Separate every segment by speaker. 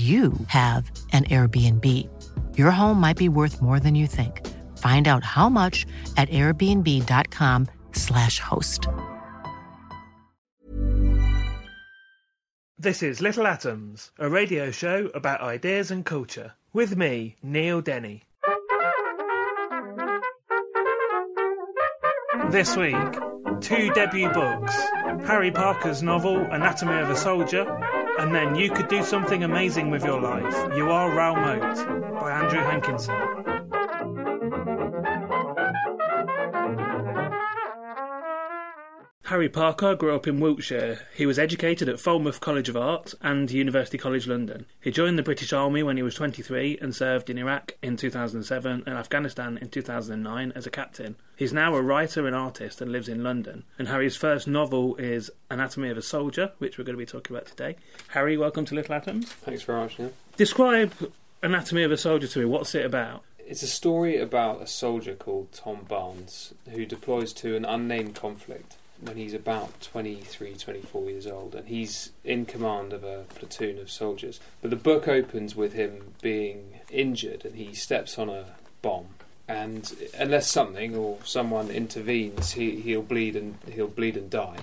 Speaker 1: you have an Airbnb. Your home might be worth more than you think. Find out how much at airbnb.com/slash host.
Speaker 2: This is Little Atoms, a radio show about ideas and culture. With me, Neil Denny. This week, two debut books Harry Parker's novel Anatomy of a Soldier and then you could do something amazing with your life. You are Raoul Moat by Andrew Hankinson. Harry Parker grew up in Wiltshire. He was educated at Falmouth College of Art and University College London. He joined the British Army when he was 23 and served in Iraq in 2007 and Afghanistan in 2009 as a captain. He's now a writer and artist and lives in London. And Harry's first novel is Anatomy of a Soldier, which we're going to be talking about today. Harry, welcome to Little Atoms.
Speaker 3: Thanks very much, Neil.
Speaker 2: Describe Anatomy of a Soldier to me. What's it about?
Speaker 3: It's a story about a soldier called Tom Barnes who deploys to an unnamed conflict when he's about 23, 24 years old, and he's in command of a platoon of soldiers. But the book opens with him being injured, and he steps on a bomb. And unless something or someone intervenes, he, he'll bleed and he'll bleed and die.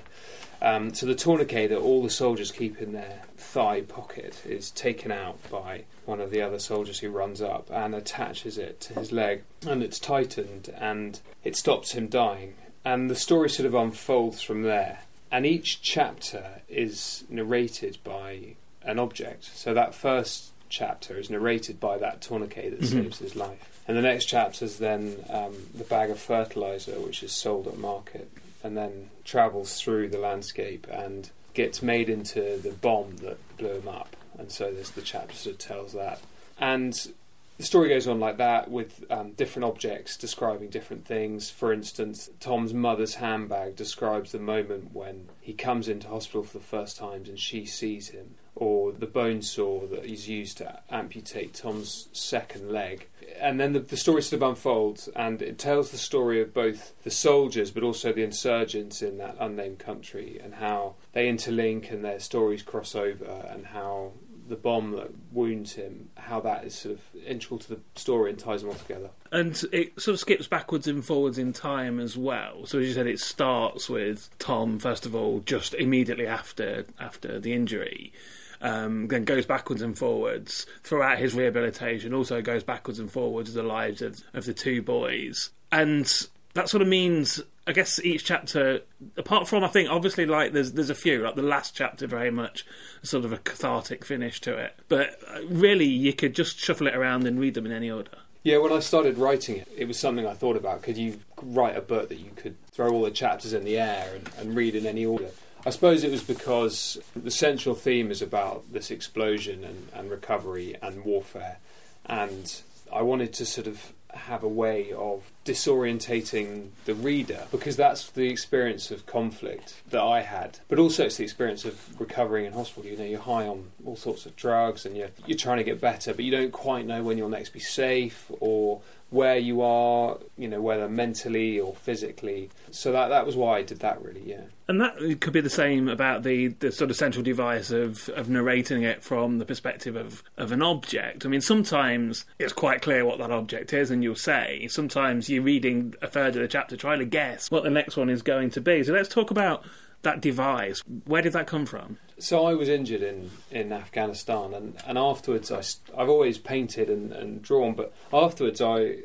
Speaker 3: Um, so the tourniquet that all the soldiers keep in their thigh pocket is taken out by one of the other soldiers who runs up and attaches it to his leg, and it's tightened and it stops him dying and the story sort of unfolds from there. And each chapter is narrated by an object. So that first chapter is narrated by that tourniquet that mm-hmm. saves his life. And the next chapter is then um, the bag of fertilizer, which is sold at market, and then travels through the landscape and gets made into the bomb that blew him up. And so there's the chapter that tells that. And the story goes on like that with um, different objects describing different things. For instance, Tom's mother's handbag describes the moment when he comes into hospital for the first time and she sees him, or the bone saw that is used to amputate Tom's second leg. And then the, the story sort of unfolds, and it tells the story of both the soldiers but also the insurgents in that unnamed country and how they interlink and their stories cross over, and how the bomb that wounds him, how that is sort of integral to the story and ties them all together.
Speaker 2: And it sort of skips backwards and forwards in time as well. So as you said, it starts with Tom first of all, just immediately after after the injury. Um, then goes backwards and forwards throughout his rehabilitation. Also goes backwards and forwards the lives of, of the two boys, and that sort of means I guess each chapter, apart from I think obviously like there's there's a few like the last chapter very much sort of a cathartic finish to it, but uh, really you could just shuffle it around and read them in any order.
Speaker 3: Yeah, when I started writing it, it was something I thought about. Could you write a book that you could throw all the chapters in the air and, and read in any order? I suppose it was because the central theme is about this explosion and, and recovery and warfare, and I wanted to sort of have a way of disorientating the reader because that's the experience of conflict that I had. But also it's the experience of recovering in hospital. You know, you're high on all sorts of drugs and you're you're trying to get better, but you don't quite know when you'll next be safe or where you are, you know, whether mentally or physically. So that that was why I did that really, yeah.
Speaker 2: And that could be the same about the, the sort of central device of, of narrating it from the perspective of, of an object. I mean, sometimes it's quite clear what that object is, and you'll say. Sometimes you're reading a third of the chapter trying to guess what the next one is going to be. So let's talk about that device. Where did that come from?
Speaker 3: So I was injured in, in Afghanistan, and, and afterwards I, I've always painted and, and drawn, but afterwards I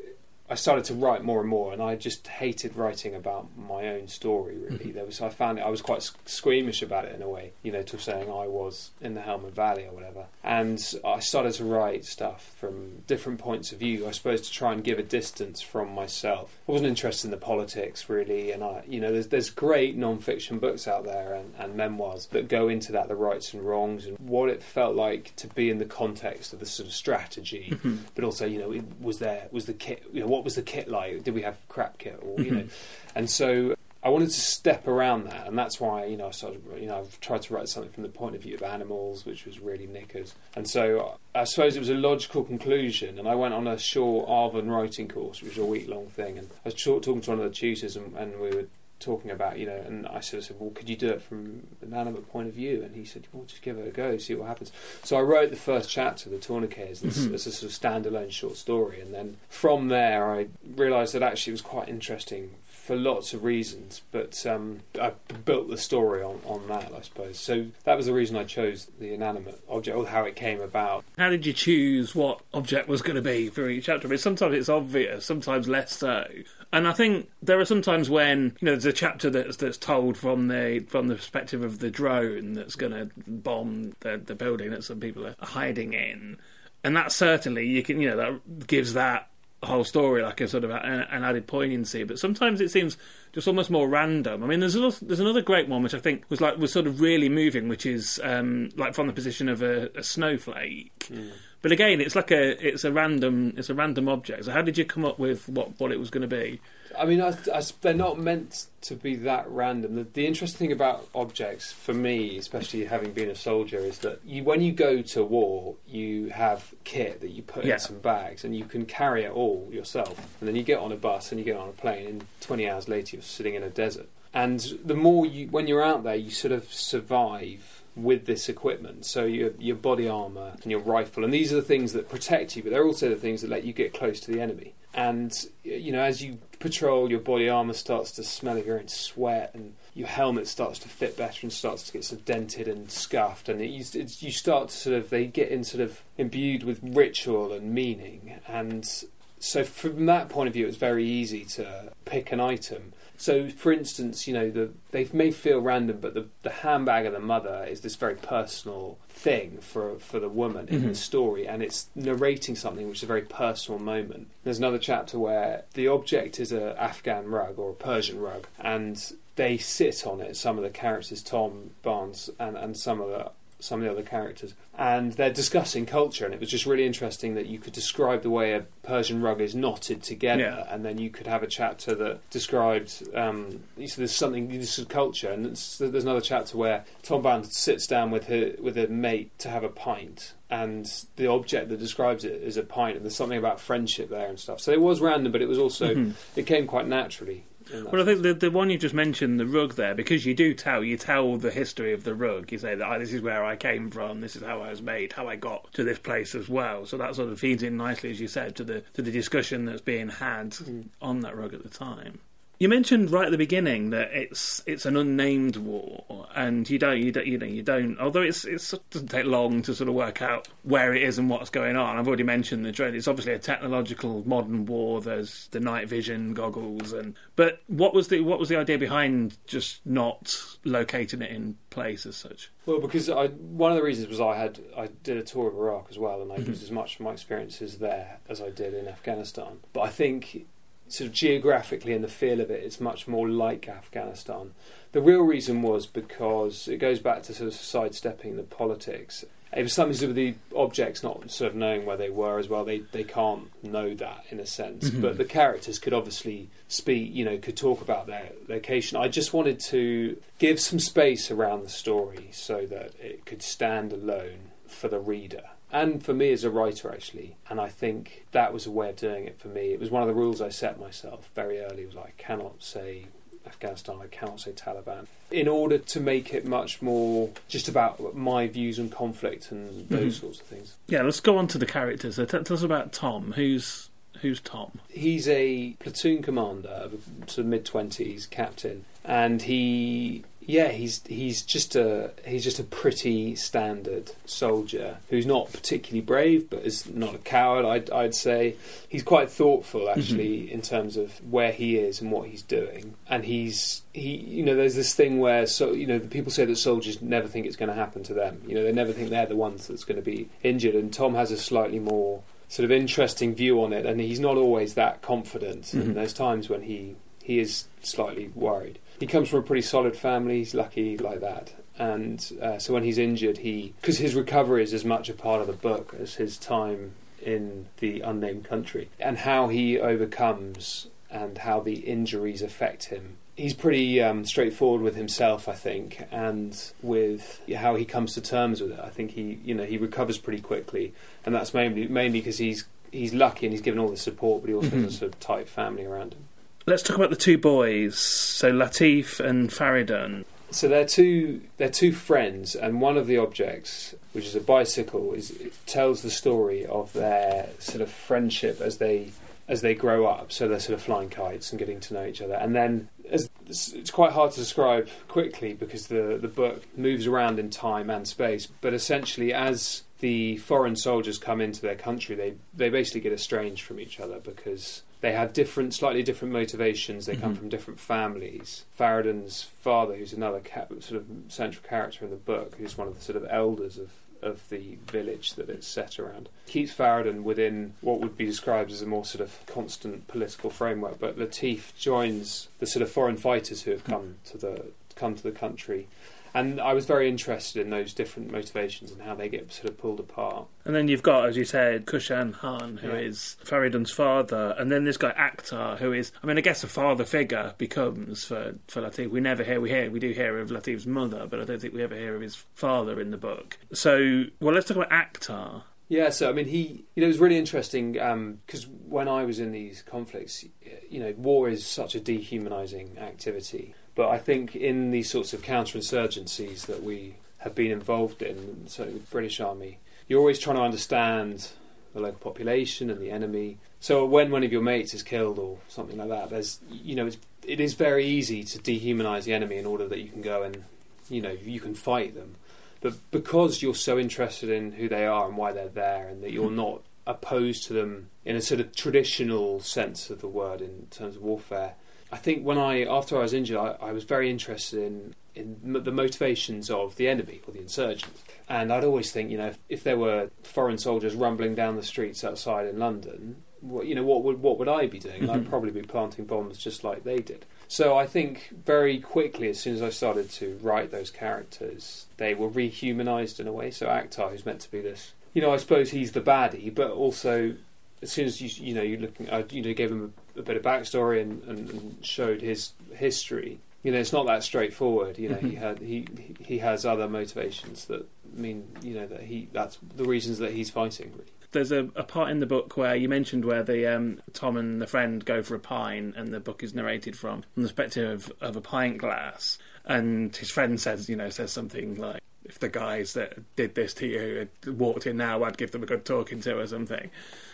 Speaker 3: I started to write more and more, and I just hated writing about my own story. Really, mm-hmm. there was I found it, I was quite squeamish about it in a way, you know, to saying I was in the Helmand Valley or whatever. And I started to write stuff from different points of view. I suppose to try and give a distance from myself. I wasn't interested in the politics really, and I, you know, there's there's great non-fiction books out there and, and memoirs that go into that, the rights and wrongs, and what it felt like to be in the context of the sort of strategy, mm-hmm. but also, you know, was there was the kit, you know, what what was the kit like? Did we have crap kit, or you know? Mm-hmm. And so I wanted to step around that, and that's why you know I started. You know, I've tried to write something from the point of view of animals, which was really knickers. And so I suppose it was a logical conclusion. And I went on a short Arvon writing course, which was a week long thing. And I was talking to one of the tutors, and, and we were talking about, you know, and I sort of said, well, could you do it from an animate point of view? And he said, well, just give it a go, see what happens. So I wrote the first chapter, The Tourniquet, as, mm-hmm. as a sort of standalone short story. And then from there, I realised that actually it was quite interesting for lots of reasons, but um, I built the story on, on that, I suppose. So that was the reason I chose the inanimate object, or how it came about.
Speaker 2: How did you choose what object was going to be for each chapter? I mean, sometimes it's obvious, sometimes less so. And I think there are sometimes when you know there's a chapter that's that's told from the from the perspective of the drone that's going to bomb the the building that some people are hiding in, and that certainly you can you know that gives that whole story like a sort of a, an added poignancy. But sometimes it seems just almost more random. I mean, there's a, there's another great one which I think was like was sort of really moving, which is um, like from the position of a, a snowflake. Mm. But again, it's like a it's a random it's a random object. So how did you come up with what what it was going to be?
Speaker 3: I mean, I, I, they're not meant to be that random. The, the, interesting thing about objects, for me, especially having been a soldier, is that you, when you go to war, you have kit that you put yeah. in some bags, and you can carry it all yourself. And then you get on a bus and you get on a plane, and 20 hours later, you're sitting in a desert. And the more you, when you're out there, you sort of survive with this equipment. So your your body armor and your rifle, and these are the things that protect you, but they're also the things that let you get close to the enemy. And you know, as you patrol, your body armor starts to smell of your own sweat, and your helmet starts to fit better and starts to get sort of dented and scuffed, and it, you start to sort of they get in sort of imbued with ritual and meaning, and so from that point of view, it's very easy to pick an item so, for instance, you know, the, they may feel random, but the, the handbag of the mother is this very personal thing for for the woman in mm-hmm. the story, and it's narrating something which is a very personal moment. There's another chapter where the object is an Afghan rug or a Persian rug, and they sit on it. Some of the characters, Tom Barnes, and and some of the some of the other characters, and they're discussing culture. And it was just really interesting that you could describe the way a Persian rug is knotted together, yeah. and then you could have a chapter that described um, so there's something this is culture, and there's another chapter where Tom Barnes sits down with her with a mate to have a pint, and the object that describes it is a pint, and there's something about friendship there and stuff. So it was random, but it was also mm-hmm. it came quite naturally.
Speaker 2: Well, I think the the one you just mentioned, the rug there, because you do tell you tell the history of the rug. You say that oh, this is where I came from, this is how I was made, how I got to this place as well. So that sort of feeds in nicely, as you said, to the to the discussion that's being had mm. on that rug at the time. You mentioned right at the beginning that it's it's an unnamed war, and you don't you don't you know you don't. Although it's it doesn't take long to sort of work out where it is and what's going on. I've already mentioned the drone. It's obviously a technological modern war. There's the night vision goggles, and but what was the what was the idea behind just not locating it in place as such?
Speaker 3: Well, because I one of the reasons was I had I did a tour of Iraq as well, and I mm-hmm. used as much of my experiences there as I did in Afghanistan. But I think sort of geographically and the feel of it, it's much more like Afghanistan. The real reason was because it goes back to sort of sidestepping the politics. It was something to do with the objects not sort of knowing where they were as well. They they can't know that in a sense, mm-hmm. but the characters could obviously speak. You know, could talk about their location. I just wanted to give some space around the story so that it could stand alone for the reader and for me as a writer actually and i think that was a way of doing it for me. It was one of the rules i set myself very early was like, i cannot say afghanistan i cannot say taliban in order to make it much more just about my views on conflict and those mm-hmm. sorts of things.
Speaker 2: Yeah let's go on to the characters. So tell us about tom. Who's who's tom?
Speaker 3: He's a platoon commander sort of mid-20s captain and he yeah, he's he's just a he's just a pretty standard soldier who's not particularly brave, but is not a coward. I'd I'd say he's quite thoughtful mm-hmm. actually in terms of where he is and what he's doing, and he's he you know there's this thing where so you know the people say that soldiers never think it's going to happen to them. You know they never think they're the ones that's going to be injured, and Tom has a slightly more sort of interesting view on it, and he's not always that confident. Mm-hmm. And there's times when he he is slightly worried. He comes from a pretty solid family. He's lucky like that. And uh, so when he's injured, he because his recovery is as much a part of the book as his time in the unnamed country, and how he overcomes and how the injuries affect him. He's pretty um, straightforward with himself, I think, and with how he comes to terms with it. I think he, you know, he recovers pretty quickly, and that's mainly mainly because he's he's lucky and he's given all the support, but he also has a tight family around him.
Speaker 2: Let's talk about the two boys. So Latif and Faridun.
Speaker 3: So they're two they're two friends, and one of the objects, which is a bicycle, is tells the story of their sort of friendship as they as they grow up. So they're sort of flying kites and getting to know each other, and then as, it's quite hard to describe quickly because the the book moves around in time and space. But essentially, as the foreign soldiers come into their country, they they basically get estranged from each other because they have different, slightly different motivations. They come
Speaker 2: Mhm.
Speaker 3: from different families. Faridun's father, who's another ca- sort of central character in the book, who's one of the sort of elders of, of the village that it's set around, keeps Faridun within what would be described as a more sort of constant political framework. But Latif joins the sort of foreign fighters who have come hmm. to the come to the country. And I was very interested in those different motivations and how they get sort of pulled apart.
Speaker 2: And then you've got, as you said, Kushan Khan, who
Speaker 3: Yeah.
Speaker 2: is Faridun's father, and then this guy Akhtar, who is, I mean, I guess a father figure becomes for for Latif. We never hear, we hear, we do hear of Latif's mother, but I don't think we ever hear of his father in the book. So, well, let's talk about Akhtar.
Speaker 3: Yeah, so I mean, he, you know, it was really interesting um, because when I was in these conflicts, you know, war is such a dehumanizing activity. But I think in these sorts of counterinsurgencies that we have been involved in, certainly with the British Army, you're always trying to understand the local population and the enemy. So when one of your mates is killed or something like that, there's, you know, it's, it is very easy to dehumanize the enemy in order that you can go and, you know, you can fight them. But because you're so interested in who they are and why they're there, and that you're hmm. not opposed to them in a sort of traditional sense of the word in terms of warfare, I think when I after I was injured, I, I was very interested in in m- the motivations of the enemy or the insurgents. And I'd always think, you know, if, if there were foreign soldiers rumbling down the streets outside in London, what, you know, what would what would I be doing? I'd mm-hmm. probably be planting bombs just like they did. So I think very quickly, as soon as I started to write those characters, they were rehumanized in a way. So Akhtar, who's meant to be this, you know, I suppose he's the baddie, but also as soon as you you know you're looking, I you know gave him a, bit of backstory and, and, and showed his history. You know, it's not that straightforward. You know, he had he he has other motivations that mean you know that he that's the reasons that he's fighting. Really.
Speaker 2: There's a, a part in the book where you mentioned where the um, Tom and the friend go for a pine, and the book is narrated from, from the perspective of, of a pint glass. And his friend says, you know, says something like, "If the guys that did this to you had walked in now, I'd give them a good talking to or something."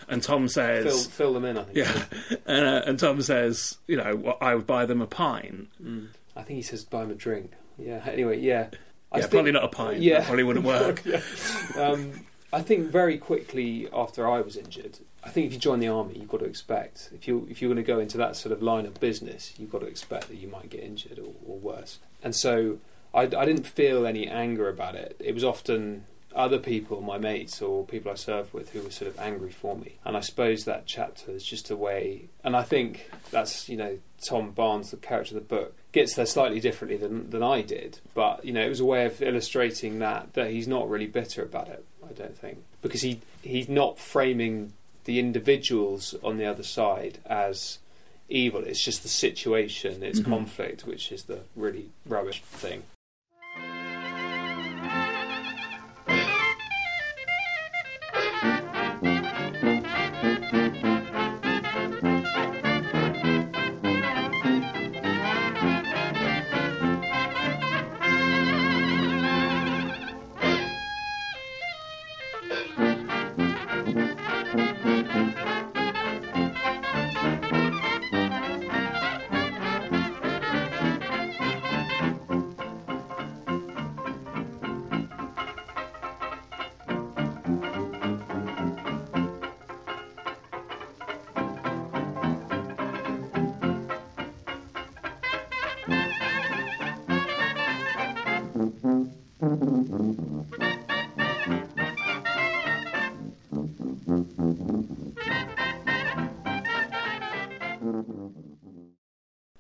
Speaker 2: And Tom says,
Speaker 3: Fill, fill them in, I think.
Speaker 2: "Yeah," and, uh, and Tom says, "You know, well, I would buy them a pint.
Speaker 3: Mm. I think he says buy them a drink. Yeah. Anyway, yeah. I
Speaker 2: yeah,
Speaker 3: think-
Speaker 2: probably not a pint.
Speaker 3: Yeah.
Speaker 2: that probably wouldn't work.
Speaker 3: um, I think very quickly after I was injured, I think if you join the army, you've got to expect if you if you're going to go into that sort of line of business, you've got to expect that you might get injured or, or worse. And so I, I didn't feel any anger about it. It was often other people, my mates or people I served with, who were sort of angry for me. And I suppose that chapter is just a way. And I think that's you know Tom Barnes, the character of the book, gets there slightly differently than than I did. But you know, it was a way of illustrating that that he's not really bitter about it. I don't think because he he's not framing the individuals on the other side as evil. It's just the situation, it's
Speaker 2: Mhm.
Speaker 3: conflict, which is the really rubbish thing.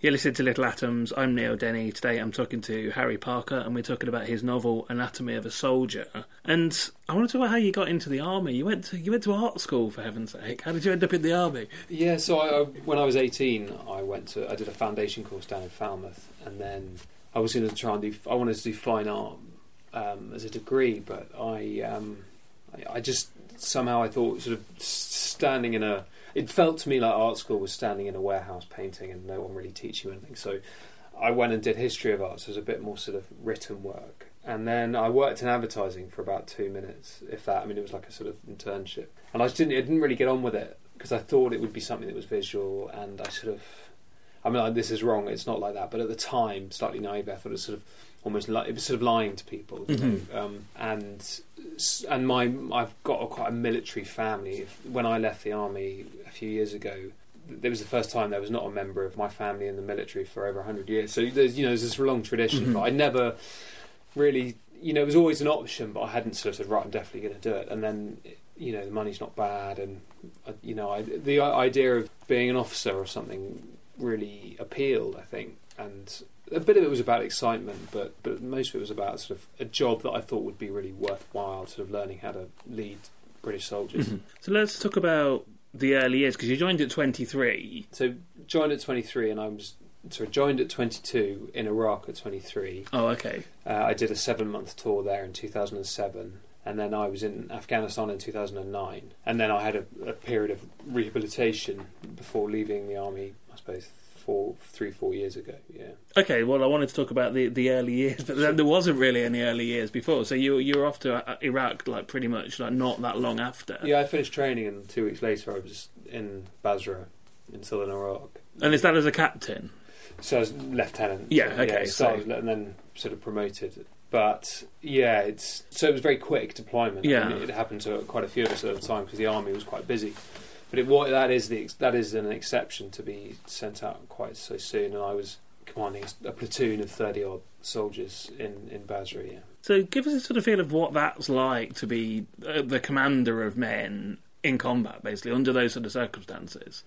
Speaker 2: You're listening to Little Atoms. I'm Neil Denny. Today I'm talking to Harry Parker and we're talking about his novel Anatomy of a Soldier. And I want to talk about how you got into the army. You went to you went to art school for heaven's sake. How did you end up in the army?
Speaker 3: Yeah, so I, I, when I was 18, I went to I did a foundation course down in Falmouth, and then I was going to try and do I wanted to do fine art um, as a degree, but I, um, I I just somehow I thought sort of standing in a it felt to me like art school was standing in a warehouse painting and no one really teach you anything. So I went and did history of art, so it was a bit more sort of written work. And then I worked in advertising for about two minutes, if that. I mean, it was like a sort of internship, and I just didn't. I didn't really get on with it because I thought it would be something that was visual, and I sort of. I mean, like, this is wrong. It's not like that. But at the time, slightly naive, I thought it was sort of almost like it was sort of lying to people.
Speaker 2: Mhm.
Speaker 3: um, and and my I've got a, quite a military family. When I left the army a few years ago, it was the first time there was not a member of my family in the military for over hundred years. So there's you know there's this long tradition,
Speaker 2: Mhm.
Speaker 3: but I never really you know it was always an option, but I hadn't sort of said right, I'm definitely going to do it. And then you know the money's not bad, and uh, you know I, the idea of being an officer or something really appealed, I think, and. A bit of it was about excitement, but but most of it was about sort of a job that I thought would be really worthwhile. Sort of learning how to lead British soldiers.
Speaker 2: Mhm. So let's talk about the early years because you joined at 23.
Speaker 3: So joined at 23, and I was sorry joined at 22 in Iraq at 23.
Speaker 2: Oh, okay.
Speaker 3: Uh, I did a seven month tour there in 2007, and then I was in Afghanistan in 2009, and then I had a, a period of rehabilitation before leaving the army. I suppose four, three, four years ago. Yeah.
Speaker 2: Okay, well, I wanted to talk about the, the early years, but then there wasn't really any early years before. So you you were off to uh, Iraq like pretty much like not that long after.
Speaker 3: Yeah, I finished training, and two weeks later, I was in Basra in southern Iraq.
Speaker 2: And is that as a captain?
Speaker 3: So I was lieutenant.
Speaker 2: Yeah,
Speaker 3: so,
Speaker 2: okay,
Speaker 3: so, I was- and then sort of promoted. But yeah, it's so it was very quick deployment. I
Speaker 2: Yeah.
Speaker 3: mean, it happened to quite a few of us at the time because the army was quite busy. But it what that is the that is an exception to be sent out quite so soon. And I was commanding a platoon of thirty odd soldiers in in Basra. Yeah.
Speaker 2: So give us a sort of feel of what that's like to be uh, the commander of men in combat, basically under those sort of circumstances.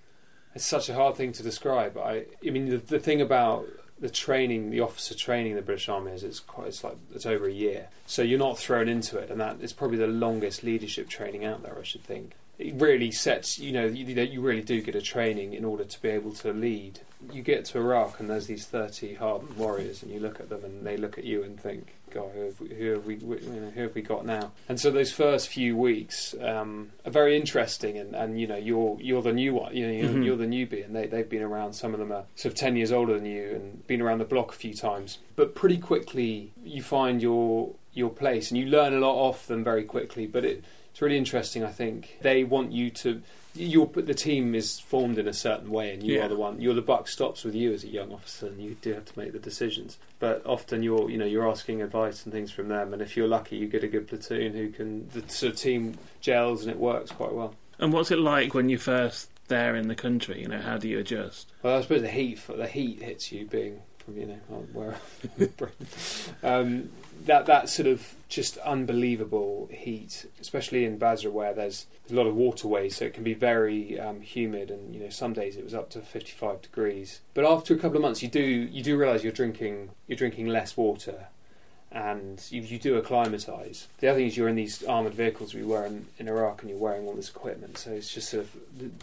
Speaker 3: It's such a hard thing to describe. I, I mean, the, the thing about the training, the officer training in the British Army is it's quite, it's like it's over a year, so you're not thrown into it, and that is probably the longest leadership training out there. I should think it really sets, you know, you, you really do get a training in order to be able to lead. You get to Iraq, and there's these thirty hardened warriors, and you look at them, and they look at you and think, God, who have we, who have we, you know, who have we got now? And so those first few weeks um, are very interesting, and, and you know you're you're the new one, you know you're,
Speaker 2: Mhm.
Speaker 3: you're the newbie, and they they've been around. Some of them are sort of ten years older than you and been around the block a few times. But pretty quickly you find your your place, and you learn a lot off them very quickly. But it, it's really interesting. I think they want you to. Your the team is formed in a certain way, and you
Speaker 2: Yeah.
Speaker 3: are the one. You're the buck stops with you as a young officer, and you do have to make the decisions. But often you're, you know, you're asking advice and things from them, and if you're lucky, you get a good platoon who can. The sort of team gels and it works quite well.
Speaker 2: And what's it like when you're first there in the country? You know, how do you adjust?
Speaker 3: Well, I suppose the heat, the heat hits you being you know where um, that that sort of just unbelievable heat, especially in Basra where there's a lot of waterways, so it can be very um, humid, and you know some days it was up to 55 degrees. But after a couple of months, you do you do realise you're drinking you're drinking less water. And you, you do acclimatise. The other thing is you're in these armoured vehicles we were in, in Iraq, and you're wearing all this equipment. So it's just sort of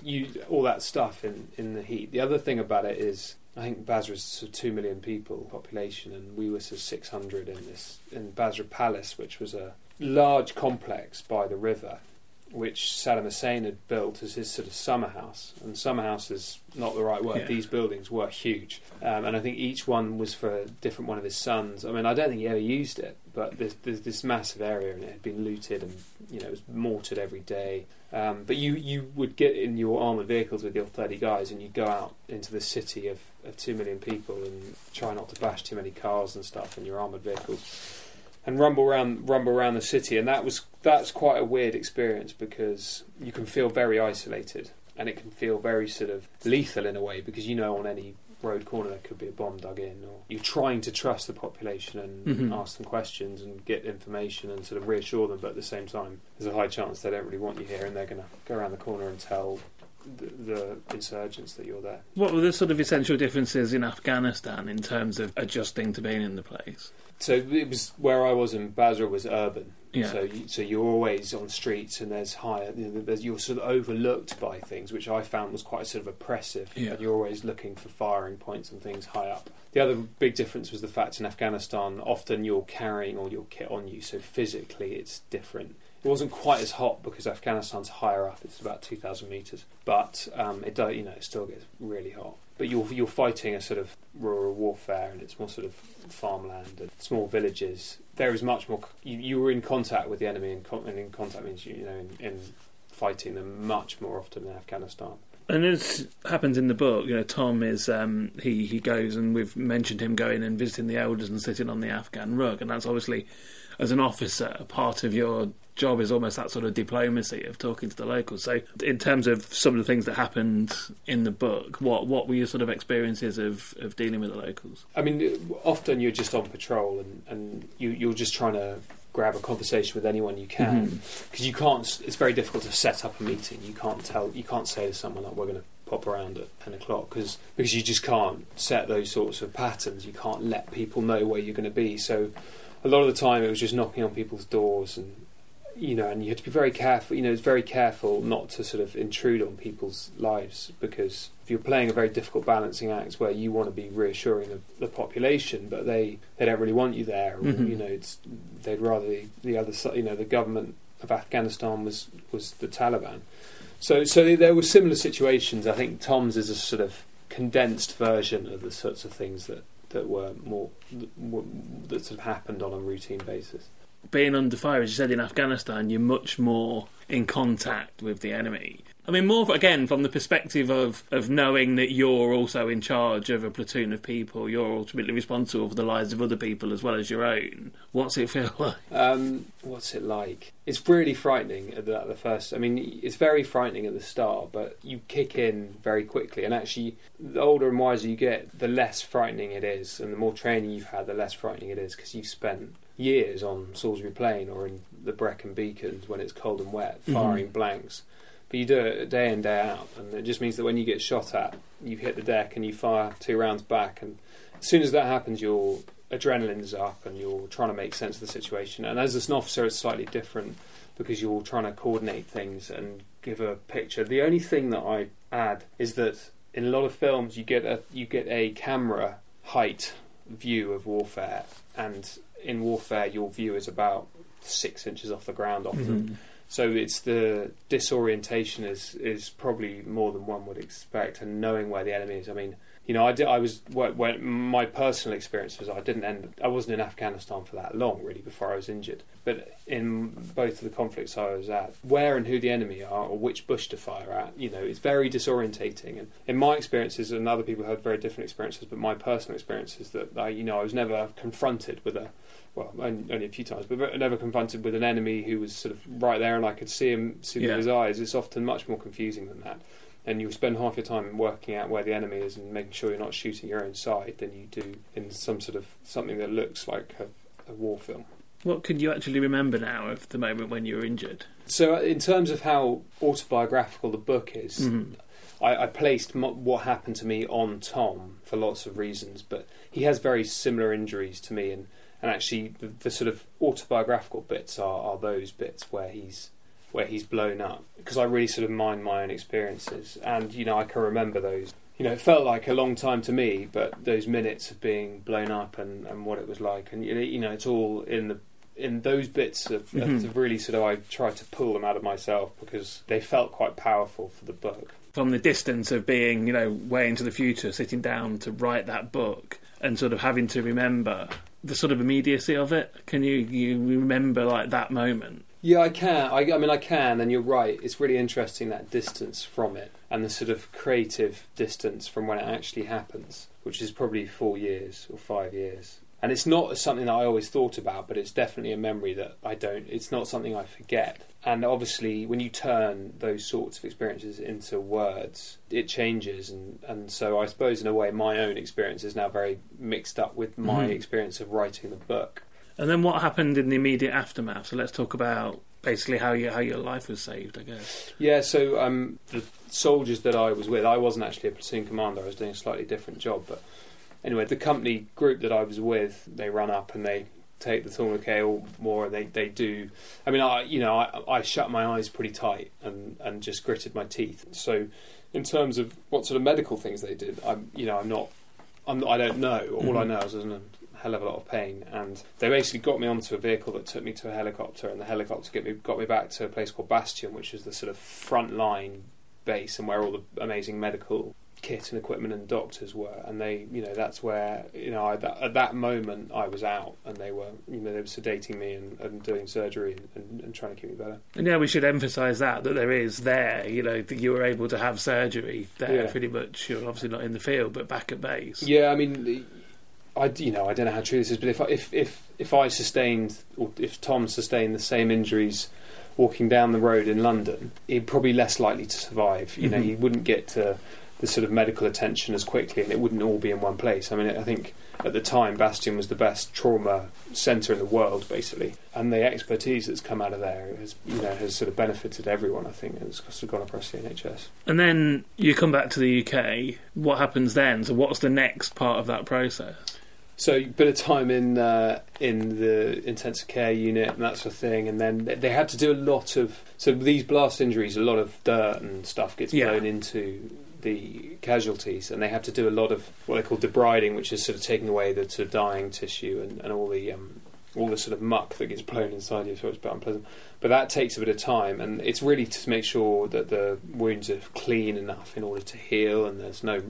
Speaker 3: you all that stuff in, in the heat. The other thing about it is I think Basra is sort of two million people population, and we were sort of six hundred in this in Basra Palace, which was a large complex by the river, which Saddam Hussein had built as his sort of summer house. And summer house is not the right word.
Speaker 2: Yeah.
Speaker 3: These buildings were huge, um, and I think each one was for a different one of his sons. I mean, I don't think he ever used it, but there's, there's this massive area, and it had been looted, and you know it was mortared every day. Um, but you, you would get in your armoured vehicles with your 30 guys and you'd go out into the city of, of 2 million people and try not to bash too many cars and stuff in your armoured vehicles and rumble around rumble around the city. And that was that's quite a weird experience because you can feel very isolated and it can feel very sort of lethal in a way because you know on any road corner there could be a bomb dug in or you're trying to trust the population and
Speaker 2: Mhm.
Speaker 3: ask them questions and get information and sort of reassure them but at the same time there's a high chance they don't really want you here and they're going to go around the corner and tell the, the insurgents that you're there.
Speaker 2: What were the sort of essential differences in Afghanistan in terms of adjusting to being in the place?
Speaker 3: So it was where I was in Basra was urban.
Speaker 2: Yeah.
Speaker 3: So you, so you're always on streets and there's higher. You know, there's, you're sort of overlooked by things, which I found was quite sort of oppressive.
Speaker 2: Yeah.
Speaker 3: And you're always looking for firing points and things high up. The other big difference was the fact in Afghanistan, often you're carrying all your kit on you, so physically it's different. It wasn't quite as hot because Afghanistan's higher up; it's about two thousand meters. But um, it does, you know, it still gets really hot. But you're you're fighting a sort of rural warfare, and it's more sort of farmland and small villages. There is much more. You, you were in contact with the enemy, and, con- and in contact means you, you know in, in fighting them much more often in Afghanistan.
Speaker 2: And as happens in the book, you know, Tom is um, he he goes and we've mentioned him going and visiting the elders and sitting on the Afghan rug, and that's obviously as an officer a part of your job is almost that sort of diplomacy of talking to the locals. So, in terms of some of the things that happened in the book, what what were your sort of experiences of, of dealing with the locals?
Speaker 3: I mean, often you're just on patrol and, and you, you're just trying to grab a conversation with anyone you can mm-hmm. because you can't. It's very difficult to set up a meeting. You can't tell. You can't say to someone like, "We're going to pop around at ten o'clock," because because you just can't set those sorts of patterns. You can't let people know where you're going to be. So a lot of the time, it was just knocking on people's doors and. You know, and you have to be very careful. You know, it's very careful not to sort of intrude on people's lives because if you're playing a very difficult balancing act where you want to be reassuring the, the population, but they, they don't really want you there. or,
Speaker 2: Mhm.
Speaker 3: You know, it's they'd rather the, the other side. You know, the government of Afghanistan was was the Taliban. So so there were similar situations. I think Tom's is a sort of condensed version of the sorts of things that that were more that sort of happened on a routine basis.
Speaker 2: Being under fire, as you said, in Afghanistan, you're much more in contact with the enemy. I mean, more again from the perspective of, of knowing that you're also in charge of a platoon of people, you're ultimately responsible for the lives of other people as well as your own. What's it feel like?
Speaker 3: Um, what's it like? It's really frightening at the, at the first. I mean, it's very frightening at the start, but you kick in very quickly. And actually, the older and wiser you get, the less frightening it is, and the more training you've had, the less frightening it is because you've spent years on Salisbury Plain or in the Brecon Beacons when it's cold and wet, firing blanks. But you do it day in day out, and it just means that when you get shot at, you hit the deck and you fire two rounds back, and as soon as that happens, your adrenaline's up and you're trying to make sense of the situation. And as an officer, it's slightly different because you're trying to coordinate things and give a picture. The only thing that I add is that in a lot of films, you get a you get a camera height view of warfare, and in warfare, your view is about six inches off the ground often. Mm-hmm. So it's the disorientation is is probably more than one would expect, and knowing where the enemy is. I mean, you know, I did, I was when, my personal experience was I didn't end. I wasn't in Afghanistan for that long really before I was injured. But in both of the conflicts I was at, where and who the enemy are or which bush to fire at, you know, it's very disorientating. And in my experiences, and other people had very different experiences, but my personal experience is that I, you know, I was never confronted with a well, only, a few times, but never confronted with an enemy who was sort of right there and I could see him, see
Speaker 2: Yeah.
Speaker 3: his eyes. It's often much more confusing than that. And you spend half your time working out where the enemy is and making sure you're not shooting your own side than you do in some sort of something that looks like a, a war film.
Speaker 2: What could you actually remember now of the moment when you were injured?
Speaker 3: So, uh, in terms of how autobiographical the book is,
Speaker 2: Mhm.
Speaker 3: I, I placed mo- what happened to me on Tom for lots of reasons, but he has very similar injuries to me, and, and actually the, the sort of autobiographical bits are, are those bits where he's where he's blown up because I really sort of mined my own experiences, and you know I can remember those. You know, it felt like a long time to me, but those minutes of being blown up and, and what it was like, and you know, you know, it's all in the in those bits of,
Speaker 2: Mhm.
Speaker 3: of really sort of I tried to pull them out of myself because they felt quite powerful for the book.
Speaker 2: From the distance of being, you know, way into the future, sitting down to write that book and sort of having to remember the sort of immediacy of it. Can you, you remember like that moment?
Speaker 3: Yeah, I can. I, I mean, I can, and you're right. It's really interesting that distance from it and the sort of creative distance from when it actually happens, which is probably four years or five years. And it's not something that I always thought about, but it's definitely a memory that I don't. It's not something I forget. And obviously, when you turn those sorts of experiences into words, it changes. And, and so, I suppose, in a way, my own experience is now very mixed up with my
Speaker 2: Mhm.
Speaker 3: experience of writing the book.
Speaker 2: And then what happened in the immediate aftermath? So let's talk about basically how you, how your life was saved, I guess.
Speaker 3: Yeah, so um, the soldiers that I was with, I wasn't actually a platoon commander. I was doing a slightly different job, but anyway, the company group that I was with, they run up and they take the tourniquet or more, and they, they do. I mean, I you know I, I shut my eyes pretty tight and, and just gritted my teeth. So, in terms of what sort of medical things they did, I'm you know I'm not I'm not, I don't know. All mm-hmm. I know is I was in a hell of a lot of pain, and they basically got me onto a vehicle that took me to a helicopter, and the helicopter got me got me back to a place called Bastion, which is the sort of front line base and where all the amazing medical kit and equipment and doctors were, and they, you know, that's where, you know, I, that, at that moment I was out, and they were, you know, they were sedating me and, and doing surgery and, and, trying to keep me better.
Speaker 2: And yeah, we should emphasise that that there is there, you know, that you were able to have surgery there, yeah. pretty much. You're obviously not in the field, but back at base.
Speaker 3: Yeah, I mean. I, you know, I don't know how true this is, but if I, if if if I sustained, or if Tom sustained the same injuries walking down the road in London, he'd probably less likely to survive. You mm-hmm. know, he wouldn't get to the sort of medical attention as quickly, and it wouldn't all be in one place. I mean, I think at the time Bastion was the best trauma centre in the world, basically, and the expertise that's come out of there has, you know, has sort of benefited everyone. I think it's sort of gone across the NHS.
Speaker 2: And then you come back to the UK. What happens then? So, what's the next part of that process?
Speaker 3: So a bit of time in uh, in the intensive care unit and that sort of thing, and then they had to do a lot of so these blast injuries, a lot of dirt and stuff gets yeah. blown into the casualties, and they have to do a lot of what they call debriding, which is sort of taking away the sort of dying tissue and, and all the um, all the sort of muck that gets blown inside you, so it's a bit unpleasant. But that takes a bit of time, and it's really to make sure that the wounds are clean enough in order to heal, and there's no.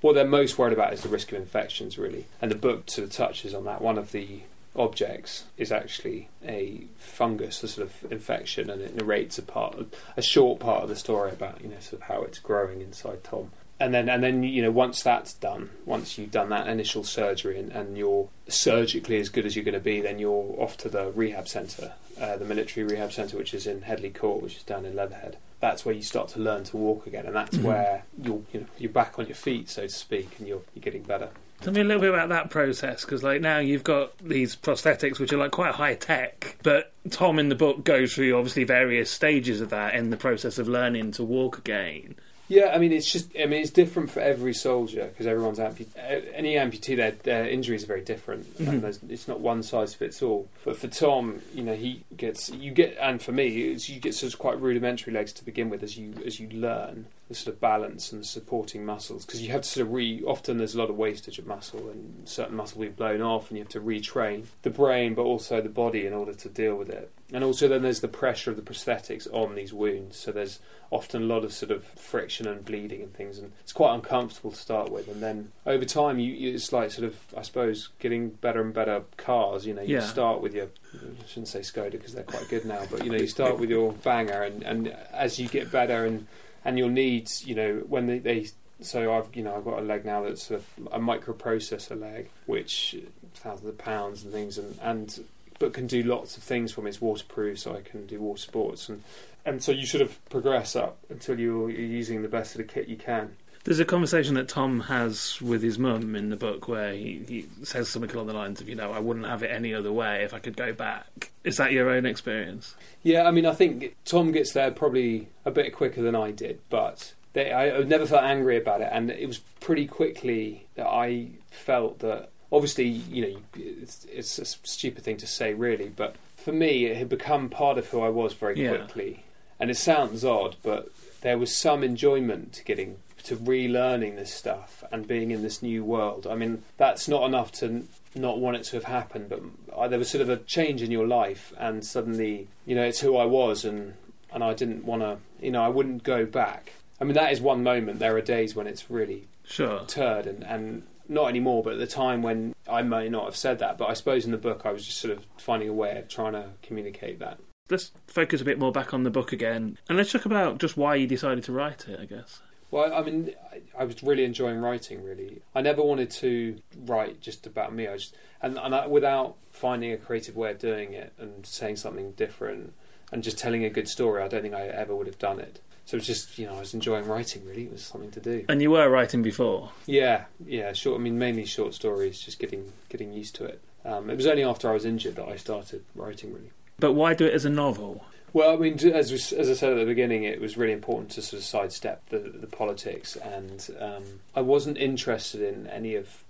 Speaker 3: What they're most worried about is the risk of infections, really. And the book sort of touches on that. One of the objects is actually a fungus, a sort of infection, and it narrates a part, a short part of the story about you know sort of how it's growing inside Tom. And then, and then, you know, once that's done, once you've done that initial surgery and, and you're surgically as good as you're going to be, then you're off to the rehab centre, uh, the military rehab centre, which is in Headley Court, which is down in Leatherhead. That's where you start to learn to walk again, and that's mm-hmm. where you're, you know, you're back on your feet, so to speak, and you're you're getting better.
Speaker 2: Tell me a little bit about that process because, like, now you've got these prosthetics which are like quite high tech, but Tom in the book goes through obviously various stages of that in the process of learning to walk again.
Speaker 3: Yeah, I mean, it's just, I mean, it's different for every soldier because everyone's amputee. Any amputee, their, their injuries are very different, mm-hmm. and it's not one size fits all. But for Tom, you know, he gets, you get, and for me, you get sort of quite rudimentary legs to begin with as you as you learn the sort of balance and supporting muscles because you have to sort of re. Often there's a lot of wastage of muscle and certain muscle will be blown off, and you have to retrain the brain, but also the body in order to deal with it. And also then there's the pressure of the prosthetics on these wounds. So there's often a lot of sort of friction and bleeding and things, and it's quite uncomfortable to start with. And then over time, you, it's like sort of I suppose getting better and better cars. You know, you yeah. start with your I shouldn't say Skoda because they're quite good now, but you know you start with your banger, and, and as you get better and and your needs, you know, when they, they so I've you know I've got a leg now that's a, a microprocessor leg, which thousands of pounds and things, and and but can do lots of things for me. It's waterproof, so I can do water sports, and and so you sort of progress up until you're, you're using the best of the kit you can.
Speaker 2: There's a conversation that Tom has with his mum in the book where he, he says something along the lines of, you know, I wouldn't have it any other way if I could go back. Is that your own experience?
Speaker 3: Yeah, I mean, I think Tom gets there probably a bit quicker than I did, but they, I, I never felt angry about it, and it was pretty quickly that I felt that obviously, you know, it's, it's, a stupid thing to say, really, but for me, it had become part of who I was very yeah. quickly. And it sounds odd, but there was some enjoyment to getting to relearning this stuff and being in this new world. I mean, that's not enough to not want it to have happened, but uh, there was sort of a change in your life, and suddenly, you know, it's who I was, and and I didn't want to, you know, I wouldn't go back. I mean, that is one moment. There are days when it's really
Speaker 2: sure
Speaker 3: turd, and and not anymore, but at the time when I may not have said that, but I suppose in the book I was just sort of finding a way of trying to communicate that.
Speaker 2: Let's focus a bit more back on the book again, and let's talk about just why you decided to write it. I guess.
Speaker 3: Well, I mean, I, I was really enjoying writing. Really, I never wanted to write just about me. I just and, and I, without finding a creative way of doing it and saying something different and just telling a good story, I don't think I ever would have done it. So it was just, you know, I was enjoying writing. Really, it was something to do.
Speaker 2: And you were writing before.
Speaker 3: Yeah, yeah, short. I mean, mainly short stories. Just getting getting used to it. Um, it was only after I was injured that I started writing. Really.
Speaker 2: But why do it as a novel?
Speaker 3: Well, I mean, as we, as I said at the beginning, it was really important to sort of sidestep the, the politics, and um, I wasn't interested in any of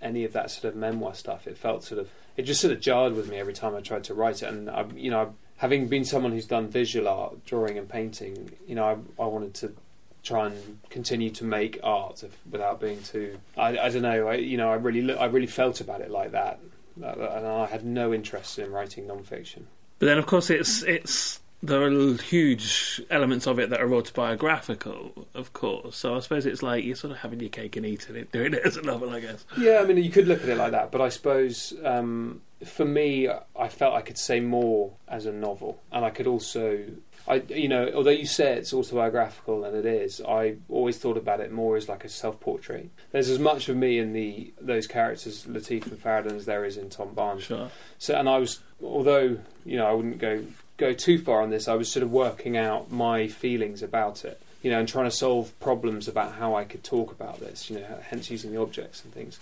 Speaker 3: any of that sort of memoir stuff. It felt sort of it just sort of jarred with me every time I tried to write it, and I, you know, having been someone who's done visual art, drawing and painting, you know, I, I wanted to try and continue to make art if, without being too. I, I don't know. I, you know, I really I really felt about it like that, and I had no interest in writing non-fiction.
Speaker 2: But then, of course, it's it's there are huge elements of it that are autobiographical, of course. So I suppose it's like you're sort of having your cake and eating it, doing it as a novel, I guess.
Speaker 3: Yeah, I mean, you could look at it like that, but I suppose um, for me, I felt I could say more as a novel, and I could also. I, you know, although you say it's autobiographical and it is, I always thought about it more as like a self-portrait. There's as much of me in the those characters, Latif and Faridun, as there is in Tom Barnes.
Speaker 2: Sure.
Speaker 3: So, and I was, although you know, I wouldn't go go too far on this. I was sort of working out my feelings about it, you know, and trying to solve problems about how I could talk about this, you know, hence using the objects and things.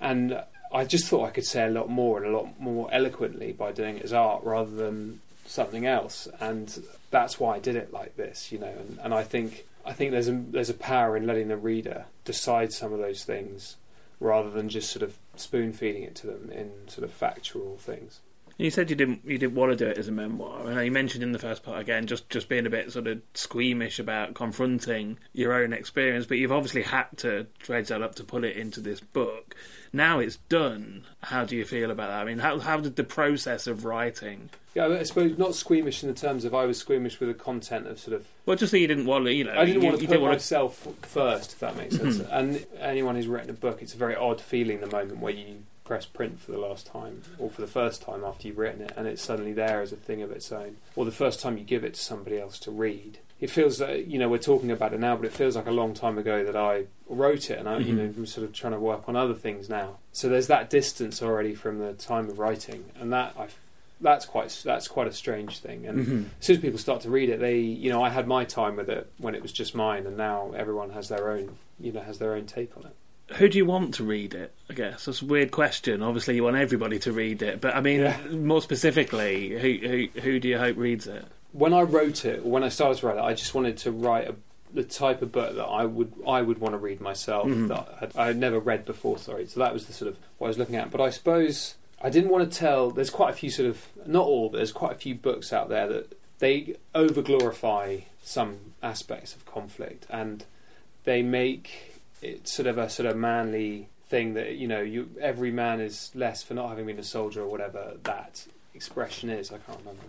Speaker 3: And I just thought I could say a lot more and a lot more eloquently by doing it as art rather than something else. And that's why I did it like this, you know. And, and I think I think there's a there's a power in letting the reader decide some of those things rather than just sort of spoon feeding it to them in sort of factual things.
Speaker 2: You said you didn't you didn't want to do it as a memoir, and you mentioned in the first part again just just being a bit sort of squeamish about confronting your own experience. But you've obviously had to trade that up to put it into this book. Now it's done. How do you feel about that? I mean, how how did the process of writing?
Speaker 3: Yeah, I suppose not squeamish in the terms of I was squeamish with the content of sort of.
Speaker 2: Well, just that you didn't want to, you know.
Speaker 3: I didn't
Speaker 2: you,
Speaker 3: want to
Speaker 2: you
Speaker 3: put
Speaker 2: want
Speaker 3: myself first, if that makes sense. and anyone who's written a book, it's a very odd feeling the moment where you press print for the last time or for the first time after you've written it and it's suddenly there as a thing of its own or the first time you give it to somebody else to read. It feels like you know we're talking about it now but it feels like a long time ago that I wrote it and I you know I'm sort of trying to work on other things now. So there's that distance already from the time of writing and that I that's quite that's quite a strange thing. And
Speaker 2: Mhm.
Speaker 3: as soon as people start to read it they you know I had my time with it when it was just mine and now everyone has their own you know has their own take on it
Speaker 2: Who do you want to read it? I guess that's a weird question. Obviously, you want everybody to read it, but I mean,
Speaker 3: Yeah.
Speaker 2: more specifically, who who who do you hope reads it?
Speaker 3: when I wrote it, or when I started to write it, I just wanted to write a, the type of book that I would I would want to read myself
Speaker 2: Mhm.
Speaker 3: that I had, I had never read before. Sorry, so that was the sort of what I was looking at. But I suppose I didn't want to tell. There's quite a few sort of not all, but there's quite a few books out there that they over glorify some aspects of conflict and they make it sort of a sort of manly thing that you know you every man is less for not having been a soldier or whatever that expression is. I can't remember.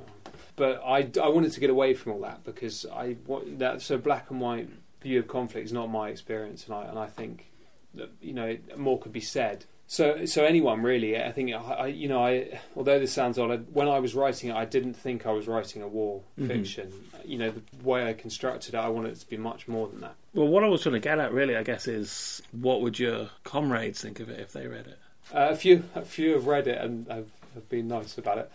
Speaker 3: But I, I wanted to get away from all that because I want that so black and white view of conflict is not my experience, and I and I think that you know more could be said. So so anyone really, I think I, I you know I although this sounds odd, when I was writing it, I didn't think I was writing a war
Speaker 2: Mhm.
Speaker 3: fiction. You know the way I constructed it, I wanted it to be much more than that.
Speaker 2: Well, what I was trying to get at, really, I guess, is what would your comrades think of it if they read it?
Speaker 3: Uh, a few, a few have read it and have, have been nice about it.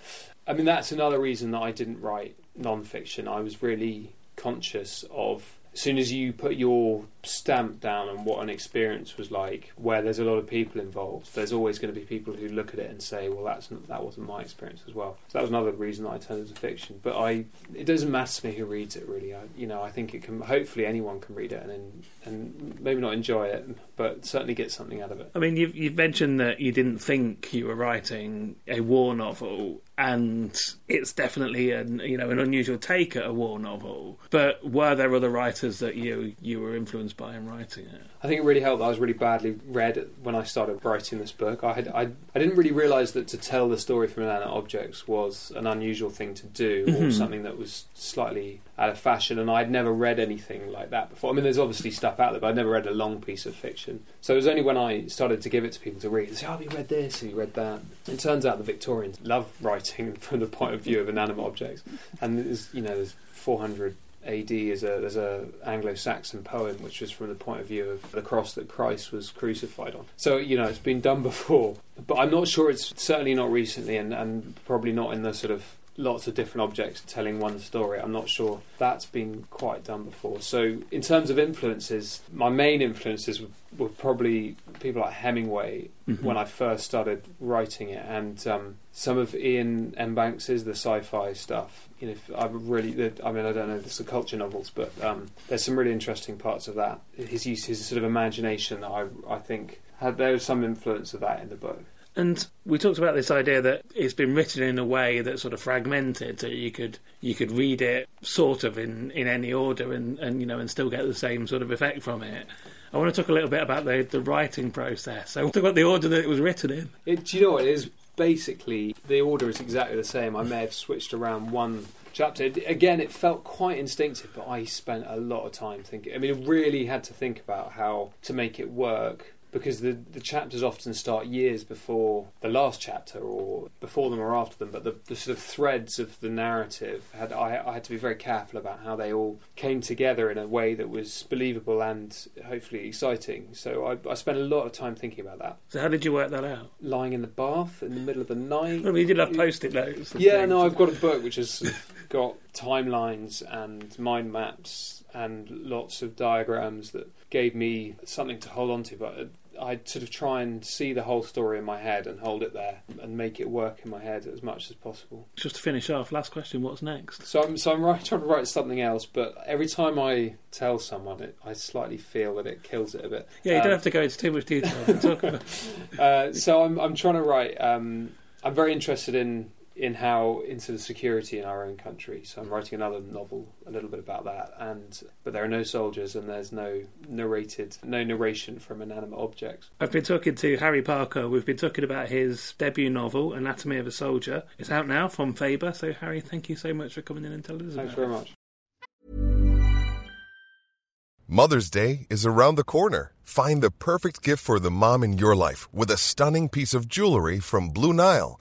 Speaker 3: I mean, that's another reason that I didn't write non-fiction. I was really conscious of as soon as you put your stamp down on what an experience was like, where there's a lot of people involved, there's always going to be people who look at it and say, "Well, that's not, that wasn't my experience as well." So that was another reason that I turned it to fiction. But I, it doesn't matter to me who reads it really. I, you know, I think it can. Hopefully, anyone can read it and and maybe not enjoy it, but certainly get something out of it.
Speaker 2: I mean, you've, you've mentioned that you didn't think you were writing a war novel, and it's definitely an you know an unusual take at a war novel. But were there other writers that you you were influenced by in writing it?
Speaker 3: I think it really helped. that I was really badly read when I started writing this book. I had I, I didn't really realise that to tell the story from inanimate objects was an unusual thing to do, or
Speaker 2: Mhm.
Speaker 3: something that was slightly out of fashion. And I'd never read anything like that before. I mean, there's obviously stuff out there, but I'd never read a long piece of fiction. So it was only when I started to give it to people to read, they say, "Oh, have you read this? Have you read that?" It turns out the Victorians love writing from the point of view of inanimate objects, and there's you know there's 400 AD is a there's a Anglo-Saxon poem which was from the point of view of the cross that Christ was crucified on. So you know it's been done before, but I'm not sure it's certainly not recently, and, and probably not in the sort of lots of different objects telling one story. I'm not sure that's been quite done before. So, in terms of influences, my main influences were, were probably people like Hemingway
Speaker 2: Mhm.
Speaker 3: when I first started writing it, and um, some of Iain M. Banks's the sci-fi stuff. You know, I really, I mean, I don't know, if it's the culture novels, but um, there's some really interesting parts of that. His use, his sort of imagination, I, I think, had there was some influence of that in the book.
Speaker 2: And we talked about this idea that it's been written in a way that's sort of fragmented, so you could you could read it sort of in, in any order, and, and you know, and still get the same sort of effect from it. I want to talk a little bit about the the writing process. I want to talk about the order that it was written in.
Speaker 3: It, do you know what it is? Basically, the order is exactly the same. I may have switched around one chapter. Again, it felt quite instinctive, but I spent a lot of time thinking. I mean, I really had to think about how to make it work because the the chapters often start years before the last chapter, or before them or after them. But the, the sort of threads of the narrative had I, I had to be very careful about how they all came together in a way that was believable and hopefully exciting. So I, I spent a lot of time thinking about that
Speaker 2: So, how did you work that out?
Speaker 3: lying in the bath in the middle of the night.
Speaker 2: Mean, you did have post-it notes.
Speaker 3: Yeah,
Speaker 2: things.
Speaker 3: no, I've got a book which has got timelines and mind maps and lots of diagrams that gave me something to hold on to. But I'd sort of try and see the whole story in my head and hold it there and make it work in my head as much as possible.
Speaker 2: Just to finish off, last question: What's next?
Speaker 3: So I'm so I'm right, trying to write something else, but every time I tell someone it, I slightly feel that it kills it a bit.
Speaker 2: Yeah, you
Speaker 3: Um,
Speaker 2: don't have to go into too much detail. about.
Speaker 3: Uh, so I'm I'm trying to write. Um, I'm very interested in in how into the security in our own country. So I'm writing another novel, a little bit about that. And but there are no soldiers and there's no narrated, no narration from inanimate objects.
Speaker 2: I've been talking to Harry Parker. We've been talking about his debut novel, Anatomy of a Soldier. It's out now from Faber. So, Harry, thank you so much for coming in and telling us
Speaker 3: Thanks
Speaker 2: about
Speaker 3: very
Speaker 2: it.
Speaker 3: much.
Speaker 4: Mother's Day is around the corner. Find the perfect gift for the mom in your life with a stunning piece of jewelry from Blue Nile.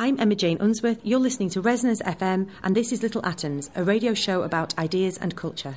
Speaker 5: I'm Emma Jane Unsworth. You're listening to Resonance FM, and this is Little Atoms, a radio show about ideas and culture.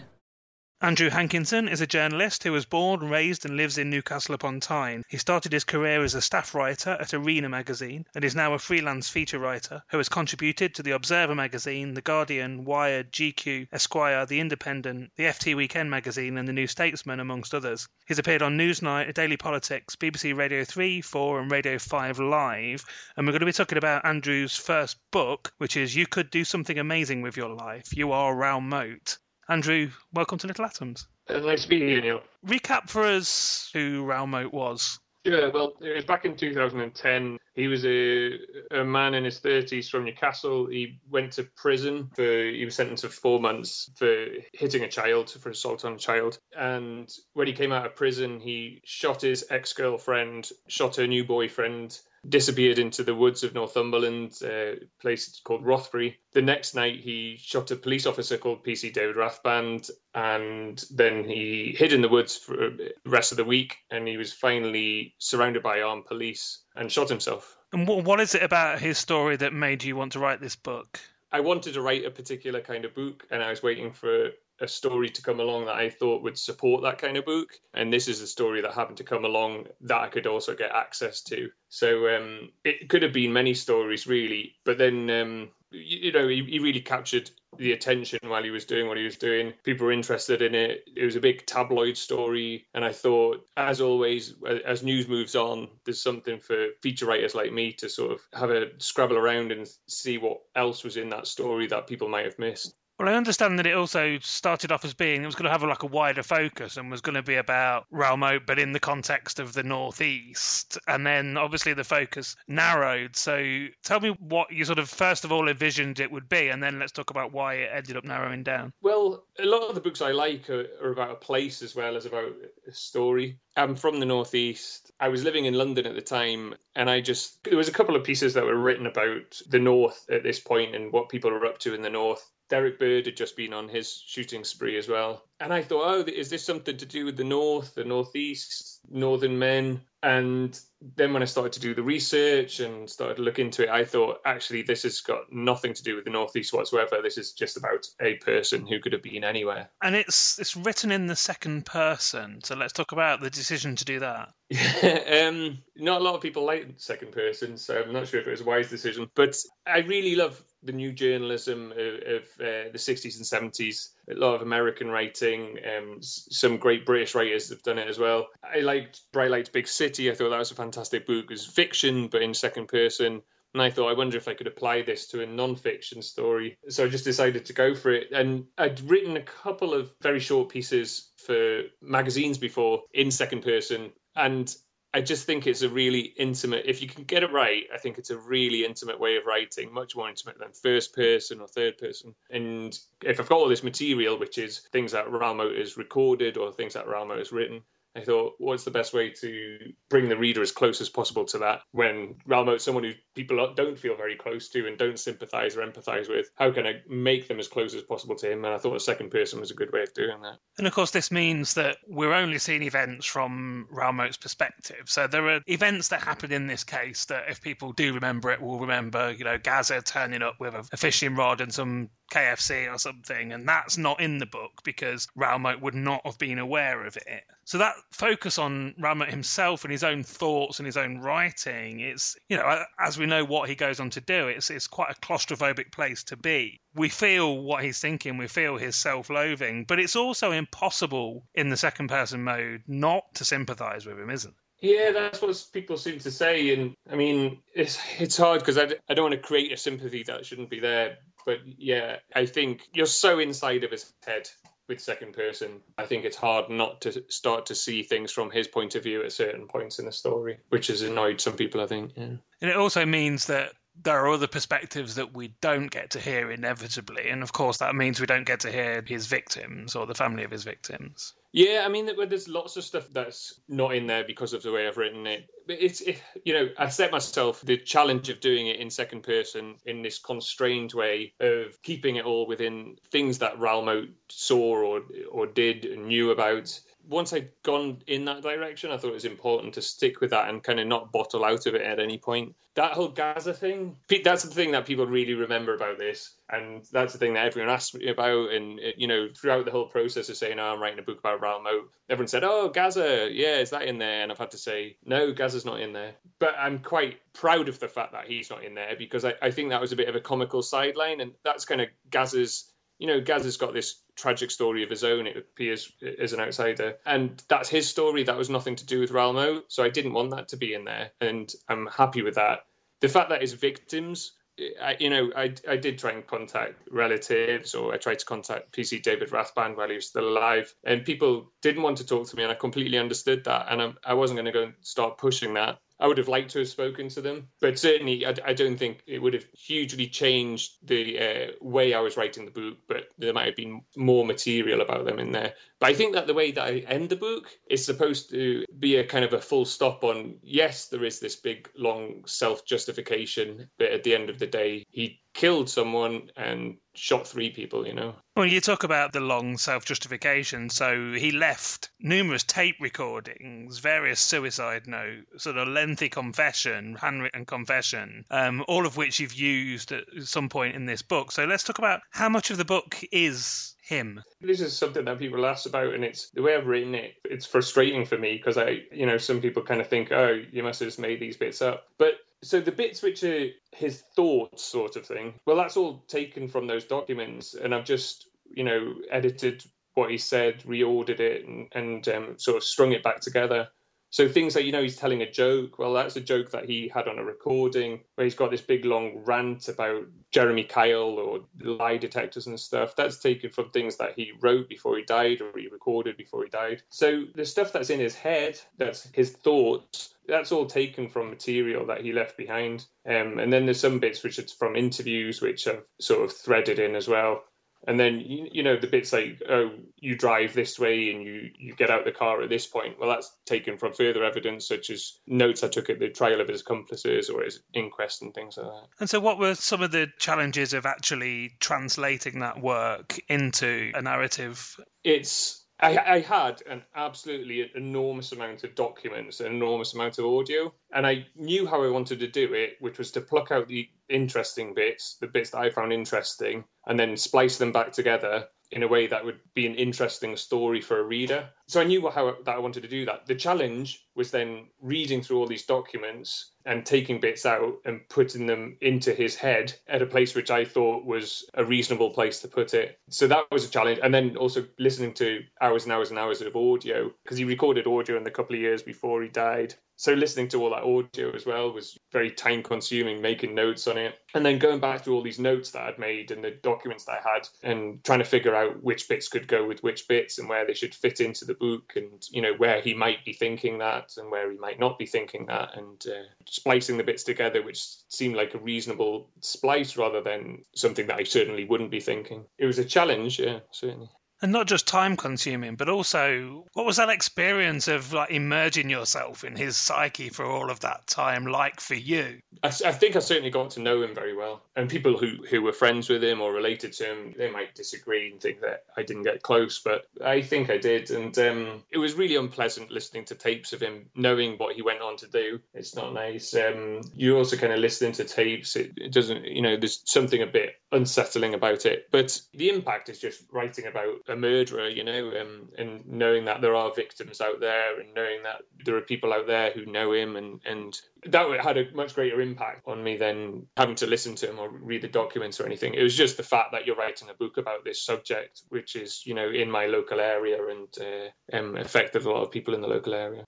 Speaker 2: Andrew Hankinson is a journalist who was born, raised, and lives in Newcastle upon Tyne. He started his career as a staff writer at Arena magazine and is now a freelance feature writer who has contributed to the Observer magazine, The Guardian, Wired, GQ, Esquire, The Independent, the FT Weekend magazine, and The New Statesman, amongst others. He's appeared on Newsnight, Daily Politics, BBC Radio 3, 4, and Radio 5 Live. And we're going to be talking about Andrew's first book, which is You Could Do Something Amazing with Your Life. You Are Raoul Moat. Andrew, welcome to Little Atoms.
Speaker 6: Uh, nice to meet you, Neil.
Speaker 2: Recap for us who Raoul was.
Speaker 6: Yeah, Well, it was back in 2010. He was a, a man in his 30s from Newcastle. He went to prison for, he was sentenced to four months for hitting a child, for assault on a child. And when he came out of prison, he shot his ex girlfriend, shot her new boyfriend, disappeared into the woods of Northumberland, a place called Rothbury. The next night, he shot a police officer called PC David Rathband, and then he hid in the woods for the rest of the week. And he was finally surrounded by armed police and shot himself.
Speaker 2: And what is it about his story that made you want to write this book?
Speaker 6: I wanted to write a particular kind of book, and I was waiting for a story to come along that I thought would support that kind of book. And this is a story that happened to come along that I could also get access to. So um, it could have been many stories, really. But then, um, you, you, know, he, he, really captured the attention while he was doing what he was doing. People were interested in it. It was a big tabloid story. And I thought, as always, as news moves on, there's something for feature writers like me to sort of have a scrabble around and see what else was in that story that people might have missed.
Speaker 2: Well, I understand that it also started off as being it was going to have like a wider focus and was going to be about Moat, but in the context of the Northeast. And then obviously the focus narrowed. So tell me what you sort of first of all envisioned it would be, and then let's talk about why it ended up narrowing down.
Speaker 6: Well, a lot of the books I like are, are about a place as well as about a story. I'm from the Northeast. I was living in London at the time, and I just, there was a couple of pieces that were written about the North at this point and what people are up to in the North. Derrick Bird had just been on his shooting spree as well. And I thought, oh, is this something to do with the North, the Northeast, Northern men? And then when I started to do the research and started to look into it, I thought, actually, this has got nothing to do with the Northeast whatsoever. This is just about a person who could have been anywhere.
Speaker 2: And it's it's written in the second person. So let's talk about the decision to do that.
Speaker 6: um, not a lot of people like second person, so I'm not sure if it was a wise decision. But I really love the new journalism of, of uh, the 60s and 70s. A lot of American writing, um, some great British writers have done it as well. I liked Bright Lights Big City. I thought that was a fantastic book. It was fiction, but in second person. And I thought, I wonder if I could apply this to a non-fiction story. So I just decided to go for it. And I'd written a couple of very short pieces for magazines before in second person. And I just think it's a really intimate. If you can get it right, I think it's a really intimate way of writing, much more intimate than first person or third person. And if I've got all this material, which is things that Raoul Moat has recorded or things that Raoul Moat has written, I thought, what's the best way to bring the reader as close as possible to that when Raoul Moat's someone who people don't feel very close to and don't sympathise or empathise with? How can I make them as close as possible to him? And I thought a second person was a good way of doing that.
Speaker 2: And of course, this means that we're only seeing events from Raoul Moat's perspective. So there are events that happen in this case that, if people do remember it, will remember, you know, Gazza turning up with a fishing rod and some KFC or something, and that's not in the book because Raoul Moat would not have been aware of it. So that focus on Moat himself and his own thoughts and his own writing, it's you know as we know what he goes on to do, it's it's quite a claustrophobic place to be. We feel what he's thinking, we feel his self-loathing, but it's also impossible in the second person mode not to sympathise with him, isn't it?
Speaker 6: Yeah, that's what people seem to say, and I mean, it's it's hard because I, I don't want to create a sympathy that shouldn't be there. But yeah, I think you're so inside of his head with second person. I think it's hard not to start to see things from his point of view at certain points in the story, which has annoyed some people, I think. Yeah.
Speaker 2: And it also means that there are other perspectives that we don't get to hear inevitably. And of course, that means we don't get to hear his victims or the family of his victims.
Speaker 6: Yeah, I mean, there's lots of stuff that's not in there because of the way I've written it. It's, it, you know, I set myself the challenge of doing it in second person in this constrained way of keeping it all within things that Raoul Moat saw or or did and knew about once I'd gone in that direction, I thought it was important to stick with that and kind of not bottle out of it at any point. That whole Gazza thing, that's the thing that people really remember about this. And that's the thing that everyone asked me about. And, you know, throughout the whole process of saying, oh, I'm writing a book about Raoul Moat, everyone said, oh, Gazza, yeah, is that in there? And I've had to say, no, Gazza's not in there. But I'm quite proud of the fact that he's not in there because I, I think that was a bit of a comical sideline. And that's kind of Gazza's you know, Gazza's got this tragic story of his own, it appears as an outsider. And that's his story. That was nothing to do with Raoul Moat, So I didn't want that to be in there. And I'm happy with that. The fact that his victims I, you know, I, I did try and contact relatives, or I tried to contact PC David Rathband while he was still alive, and people didn't want to talk to me, and I completely understood that, and I, I wasn't going to go and start pushing that. I would have liked to have spoken to them, but certainly I, I don't think it would have hugely changed the uh, way I was writing the book. But there might have been more material about them in there. But I think that the way that I end the book is supposed to be a kind of a full stop on yes, there is this big long self justification, but at the end of the day, he killed someone and shot three people, you know.
Speaker 2: Well, you talk about the long self justification. So he left numerous tape recordings, various suicide notes, sort of lengthy confession, handwritten confession, um, all of which you've used at some point in this book. So let's talk about how much of the book is him.
Speaker 6: This is something that people ask about, and it's the way I've written it. It's frustrating for me because I, you know, some people kind of think, oh, you must have just made these bits up. But so the bits which are his thoughts, sort of thing, well, that's all taken from those documents, and I've just, you know, edited what he said, reordered it, and, and um, sort of strung it back together. So things like, you know, he's telling a joke. Well, that's a joke that he had on a recording where he's got this big long rant about Jeremy Kyle or lie detectors and stuff. That's taken from things that he wrote before he died or he recorded before he died. So the stuff that's in his head, that's his thoughts, that's all taken from material that he left behind. Um, and then there's some bits which are from interviews which are sort of threaded in as well and then you, you know the bits like oh you drive this way and you you get out the car at this point. Well that's taken from further evidence such as notes i took at the trial of his accomplices or his inquest and things like that.
Speaker 2: And so what were some of the challenges of actually translating that work into a narrative?
Speaker 6: It's I, I, had an absolutely enormous amount of documents, an enormous amount of audio, and I knew how I wanted to do it, which was to pluck out the interesting bits, the bits that I found interesting, and then splice them back together in a way that would be an interesting story for a reader. So I knew how that I wanted to do that. The challenge was then reading through all these documents and taking bits out and putting them into his head at a place which I thought was a reasonable place to put it. So that was a challenge. And then also listening to hours and hours and hours of audio because he recorded audio in the couple of years before he died so listening to all that audio as well was very time consuming making notes on it. And then going back through all these notes that i'd made and the documents that i had and trying to figure out which bits could go with which bits and where they should fit into the book and you know where he might be thinking that and where he might not be thinking that and uh, splicing the bits together which seemed like a reasonable splice rather than something that i certainly wouldn't be thinking. It was a challenge yeah certainly
Speaker 2: and not just time consuming but also what was that experience of like immersing yourself in his psyche for all of that time like for you?
Speaker 6: I, I, think i certainly got to know him very well. And people who who were friends with him or related to him they might disagree and think that i didn't get close but i think i did. And um, it was really unpleasant listening to tapes of him knowing what he went on to do. It's not nice. Um, you're also kind of listening to tapes. It, it doesn't you know there's something a bit unsettling about it. But the impact is just writing about a murderer, you know, um, and knowing that there are victims out there and knowing that there are people out there who know him and, and that had a much greater impact on me than having to listen to him or read the documents or anything. It was just the fact that you're writing a book about this subject, which is, you know, in my local area and uh, um, affected a lot of people in the local area.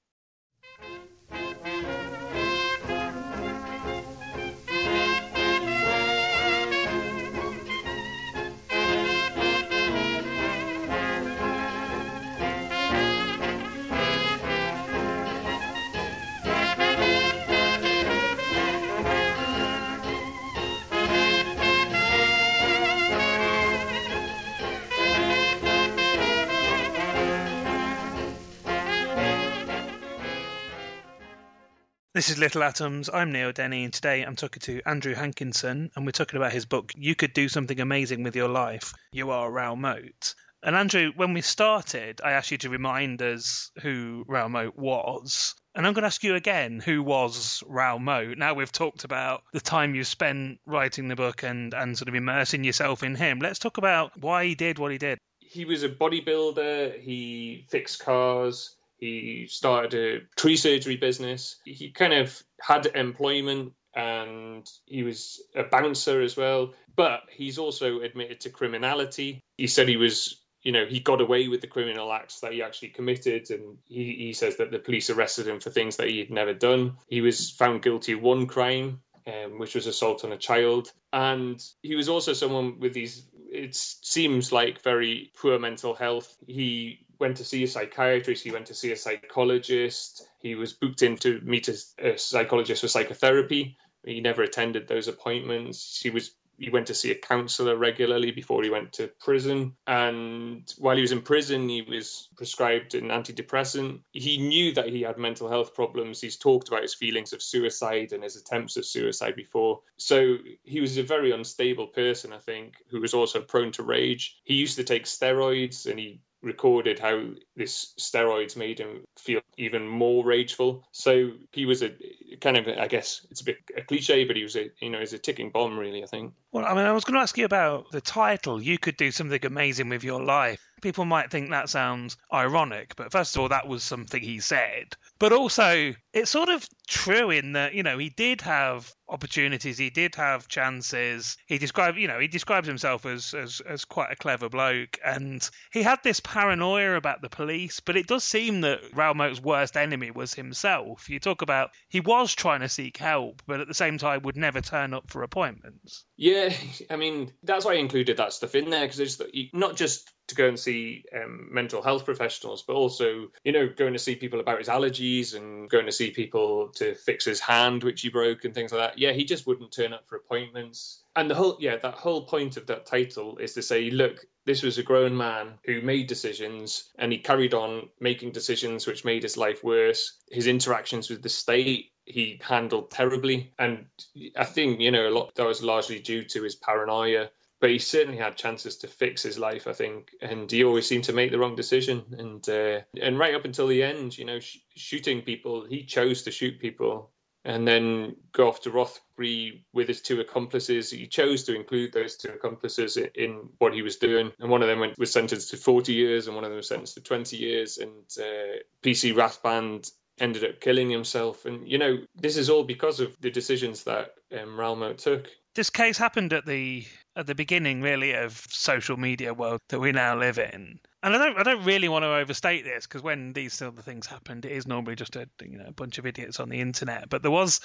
Speaker 2: This is Little Atoms. I'm Neil Denny, and today I'm talking to Andrew Hankinson, and we're talking about his book, You Could Do Something Amazing with Your Life. You Are Raoul Moat. And Andrew, when we started, I asked you to remind us who Raoul Moat was. And I'm going to ask you again, who was Raoul Moat? Now we've talked about the time you spent writing the book and, and sort of immersing yourself in him. Let's talk about why he did what he did.
Speaker 6: He was a bodybuilder, he fixed cars, he started a tree surgery business. He kind of had employment and he was a bouncer as well. But he's also admitted to criminality. He said he was, you know, he got away with the criminal acts that he actually committed. And he, he says that the police arrested him for things that he had never done. He was found guilty of one crime um, which was assault on a child. And he was also someone with these, it seems like very poor mental health. He went to see a psychiatrist, he went to see a psychologist, he was booked in to meet a, a psychologist for psychotherapy. He never attended those appointments. He was he went to see a counselor regularly before he went to prison. And while he was in prison, he was prescribed an antidepressant. He knew that he had mental health problems. He's talked about his feelings of suicide and his attempts of suicide before. So he was a very unstable person, I think, who was also prone to rage. He used to take steroids and he recorded how this steroids made him feel even more rageful. So he was a kind of, I guess it's a bit a cliche, but he was a, you know, he's a ticking bomb, really. I think.
Speaker 2: Well, I mean, I was going to ask you about the title. You could do something amazing with your life. People might think that sounds ironic, but first of all, that was something he said. But also, it's sort of true in that, you know, he did have opportunities, he did have chances. He described, you know, he describes himself as, as, as quite a clever bloke. And he had this paranoia about the police, but it does seem that Raoul worst enemy was himself. You talk about he was trying to seek help, but at the same time would never turn up for appointments.
Speaker 6: Yeah, I mean, that's why I included that stuff in there because it's not just to go and see um, mental health professionals, but also, you know, going to see people about his allergies and going to see people to fix his hand, which he broke, and things like that. Yeah, he just wouldn't turn up for appointments. And the whole, yeah, that whole point of that title is to say, look, this was a grown man who made decisions and he carried on making decisions which made his life worse. His interactions with the state he handled terribly. And I think, you know, a lot that was largely due to his paranoia but he certainly had chances to fix his life, I think, and he always seemed to make the wrong decision. And uh, and right up until the end, you know, sh- shooting people, he chose to shoot people, and then go off to Rothbury with his two accomplices. He chose to include those two accomplices in, in what he was doing, and one of them went, was sentenced to 40 years, and one of them was sentenced to 20 years. And uh, PC Rathband ended up killing himself. And, you know, this is all because of the decisions that um, Raoul Moat took.
Speaker 2: This case happened at the at the beginning, really, of social media world that we now live in. And I don't, I don't really want to overstate this because when these sort of things happened, it is normally just a, you know, a bunch of idiots on the internet. But there was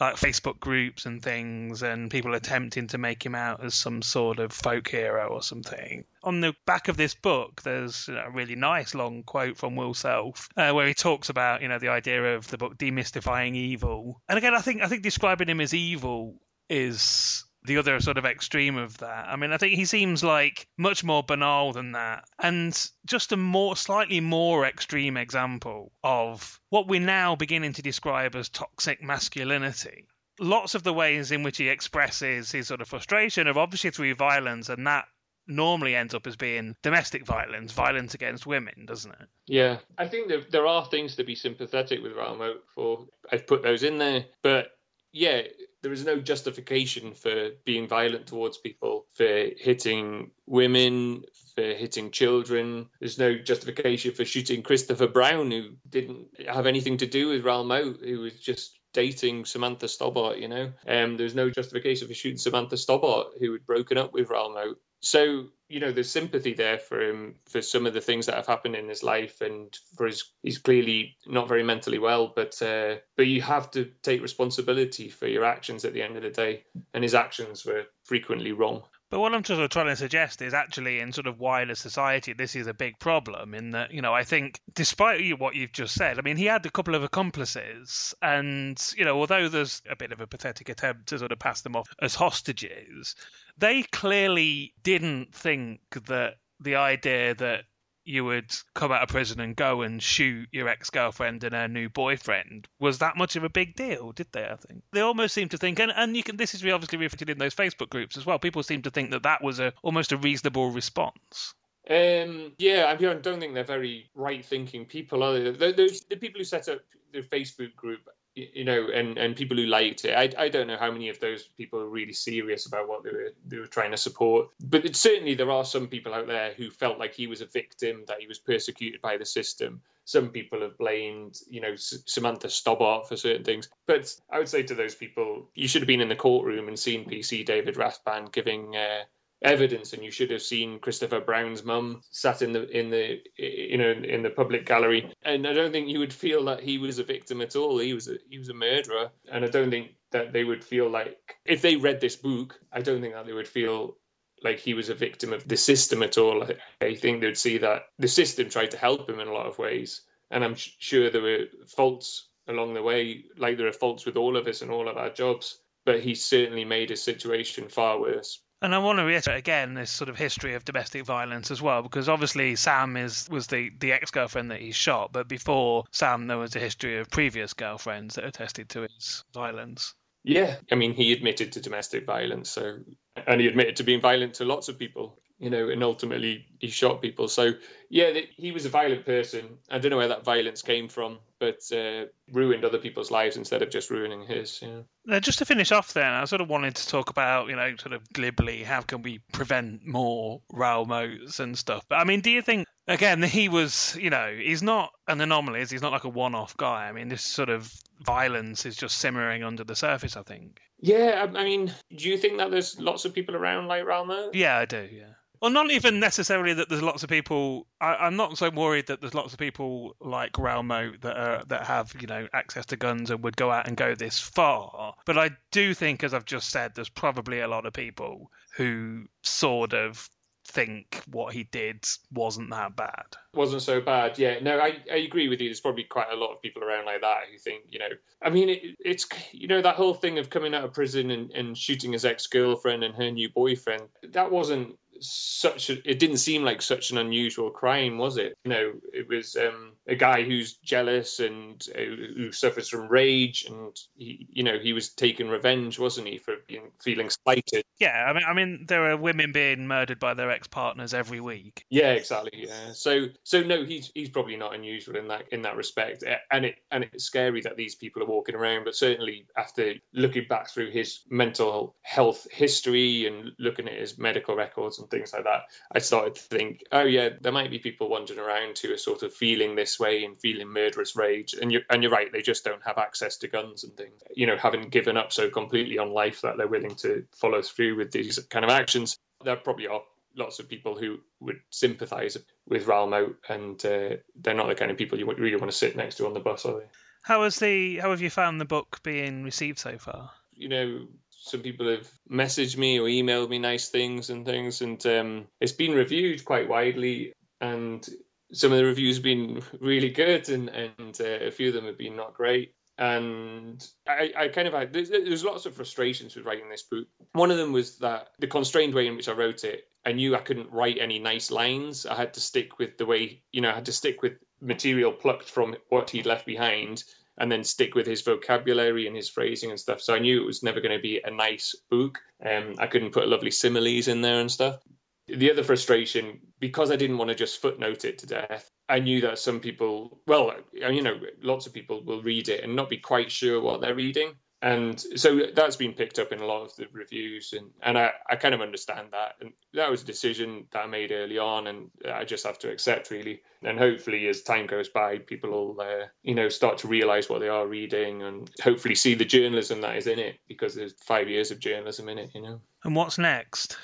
Speaker 2: like Facebook groups and things, and people attempting to make him out as some sort of folk hero or something. On the back of this book, there's a really nice long quote from Will Self, uh, where he talks about you know the idea of the book demystifying evil. And again, I think I think describing him as evil is the other sort of extreme of that. I mean, I think he seems like much more banal than that, and just a more, slightly more extreme example of what we're now beginning to describe as toxic masculinity. Lots of the ways in which he expresses his sort of frustration are obviously through violence, and that normally ends up as being domestic violence, violence against women, doesn't it?
Speaker 6: Yeah, I think there, there are things to be sympathetic with Moat for. I've put those in there, but yeah, there is no justification for being violent towards people, for hitting women, for hitting children. There's no justification for shooting Christopher Brown, who didn't have anything to do with Raoul Moat, who was just dating Samantha Stobbart, you know. Um, there's no justification for shooting Samantha Stobbart, who had broken up with Raoul Moat. So you know, there's sympathy there for him for some of the things that have happened in his life, and for his he's clearly not very mentally well. But uh, but you have to take responsibility for your actions at the end of the day, and his actions were frequently wrong.
Speaker 2: But what I'm sort of trying to suggest is actually in sort of wider society, this is a big problem in that, you know, I think despite what you've just said, I mean, he had a couple of accomplices and, you know, although there's a bit of a pathetic attempt to sort of pass them off as hostages, they clearly didn't think that the idea that you would come out of prison and go and shoot your ex girlfriend and her new boyfriend was that much of a big deal, did they? I think they almost seem to think, and, and you can. This is obviously reflected in those Facebook groups as well. People seem to think that that was a almost a reasonable response.
Speaker 6: Um, yeah, I don't think they're very right-thinking people. Are they? Those the people who set up the Facebook group you know, and, and people who liked it. I, I don't know how many of those people are really serious about what they were they were trying to support. But it, certainly there are some people out there who felt like he was a victim, that he was persecuted by the system. Some people have blamed, you know, S- Samantha Stobbart for certain things. But I would say to those people, you should have been in the courtroom and seen PC David Rathband giving uh, evidence, and you should have seen Christopher Brown's mum sat in the in the you know in the public gallery. And I don't think you would feel that he was a victim at all. He was a he was a murderer, and I don't think that they would feel like if they read this book, I don't think that they would feel like he was a victim of the system at all. I think they'd see that the system tried to help him in a lot of ways, and I'm sure there were faults along the way, like there are faults with all of us and all of our jobs. But he certainly made his situation far worse.
Speaker 2: And I want to reiterate again this sort of history of domestic violence as well, because obviously Sam is was the, the ex girlfriend that he shot, but before Sam there was a history of previous girlfriends that attested to his violence.
Speaker 6: Yeah, I mean he admitted to domestic violence, so and he admitted to being violent to lots of people you know, and ultimately he shot people. So yeah, he was a violent person. I don't know where that violence came from, but uh, ruined other people's lives instead of just ruining his. Yeah.
Speaker 2: Now, just to finish off, then I sort of wanted to talk about, you know, sort of glibly, how can we prevent more Raoul Moats and stuff. But I mean, do you think again he was, you know, he's not an anomaly. He's not like a one-off guy. I mean, this sort of violence is just simmering under the surface. I think.
Speaker 6: Yeah, I mean, do you think that there's lots of people around like Raoul Moat?
Speaker 2: Yeah, I do. Yeah. Well, not even necessarily that there's lots of people. I, am not so worried that there's lots of people like Raoul Moat that are, that have you know access to guns and would go out and go this far. But I do think, as I've just said, there's probably a lot of people who sort of think what he did wasn't that bad.
Speaker 6: Wasn't so bad, yeah. No, I, I agree with you. There's probably quite a lot of people around like that who think, you know, I mean, it, it's, you know, that whole thing of coming out of prison and, and shooting his ex girlfriend and her new boyfriend, that wasn't such a, it didn't seem like such an unusual crime, was it? You know, it was um, a guy who's jealous and uh, who suffers from rage, and he, you know, he was taking revenge, wasn't he, for being feeling slighted?
Speaker 2: Yeah, I mean, I mean, there are women being murdered by their ex partners every week.
Speaker 6: Yeah, exactly. Yeah, so so no, he's he's probably not unusual in that in that respect, and it and it's scary that these people are walking around, but certainly after looking back through his mental health history and looking at his medical records and things like that, I started to think, oh yeah, there might be people wandering around who are sort of feeling this way and feeling murderous rage. And you're, and you're right, they just don't have access to guns and things. You know, having given up so completely on life that they're willing to follow through with these kind of actions. There probably are lots of people who would sympathise with Raoul Moat, and uh, they're not the kind of people you really want to sit next to on the bus, are they?
Speaker 2: How has the how have you found the book being received so far?
Speaker 6: You know, some people have messaged me or emailed me nice things and things, and um, it's been reviewed quite widely. And some of the reviews have been really good, and and uh, a few of them have been not great. And I, I kind of had there's, there's lots of frustrations with writing this book. One of them was that the constrained way in which I wrote it, I knew I couldn't write any nice lines. I had to stick with the way you know I had to stick with material plucked from what he'd left behind and then stick with his vocabulary and his phrasing and stuff. So I knew it was never going to be a nice book. Um, I couldn't put lovely similes in there and stuff. The other frustration, because I didn't want to just footnote it to death, I knew that some people, well, you know, lots of people will read it and not be quite sure what they're reading and so that's been picked up in a lot of the reviews and, and I, I kind of understand that. And that was a decision that i made early on and i just have to accept really. And hopefully as time goes by people will uh, you know start to realize what they are reading and hopefully see the journalism that is in it because there's five years of journalism in it you know.
Speaker 2: And what's next?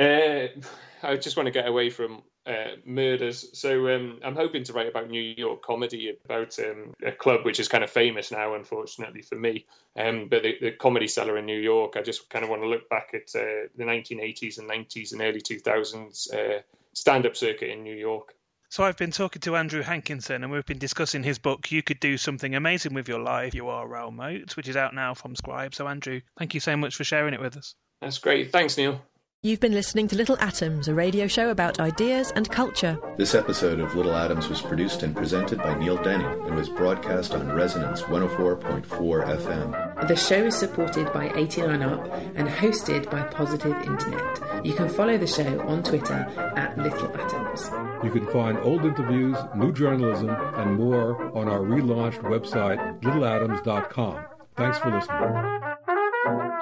Speaker 6: Uh, i just want to get away from uh, murders. So um, I'm hoping to write about New York comedy, about um, a club which is kind of famous now, unfortunately for me. Um, but the, the, comedy cellar in New York, I just kind of want to look back at uh, the 1980s and 90s and early 2000s uh, stand-up circuit in New York.
Speaker 2: So I've been talking to Andrew Hankinson, and we've been discussing his book. You could do something amazing with your life. You are Raoul Moat, which is out now from Scribe. So Andrew, thank you so much for sharing it with us.
Speaker 6: That's great. Thanks, Neil.
Speaker 7: You've been listening to Little Atoms, a radio show about ideas and culture.
Speaker 8: This episode of Little Atoms was produced and presented by Neil Denny and was broadcast on Resonance 104.4 FM.
Speaker 9: The show is supported by 89 Up and hosted by Positive Internet. You can follow the show on Twitter at Little Atoms.
Speaker 10: You can find old interviews, new journalism, and more on our relaunched website, littleatoms.com. Thanks for listening.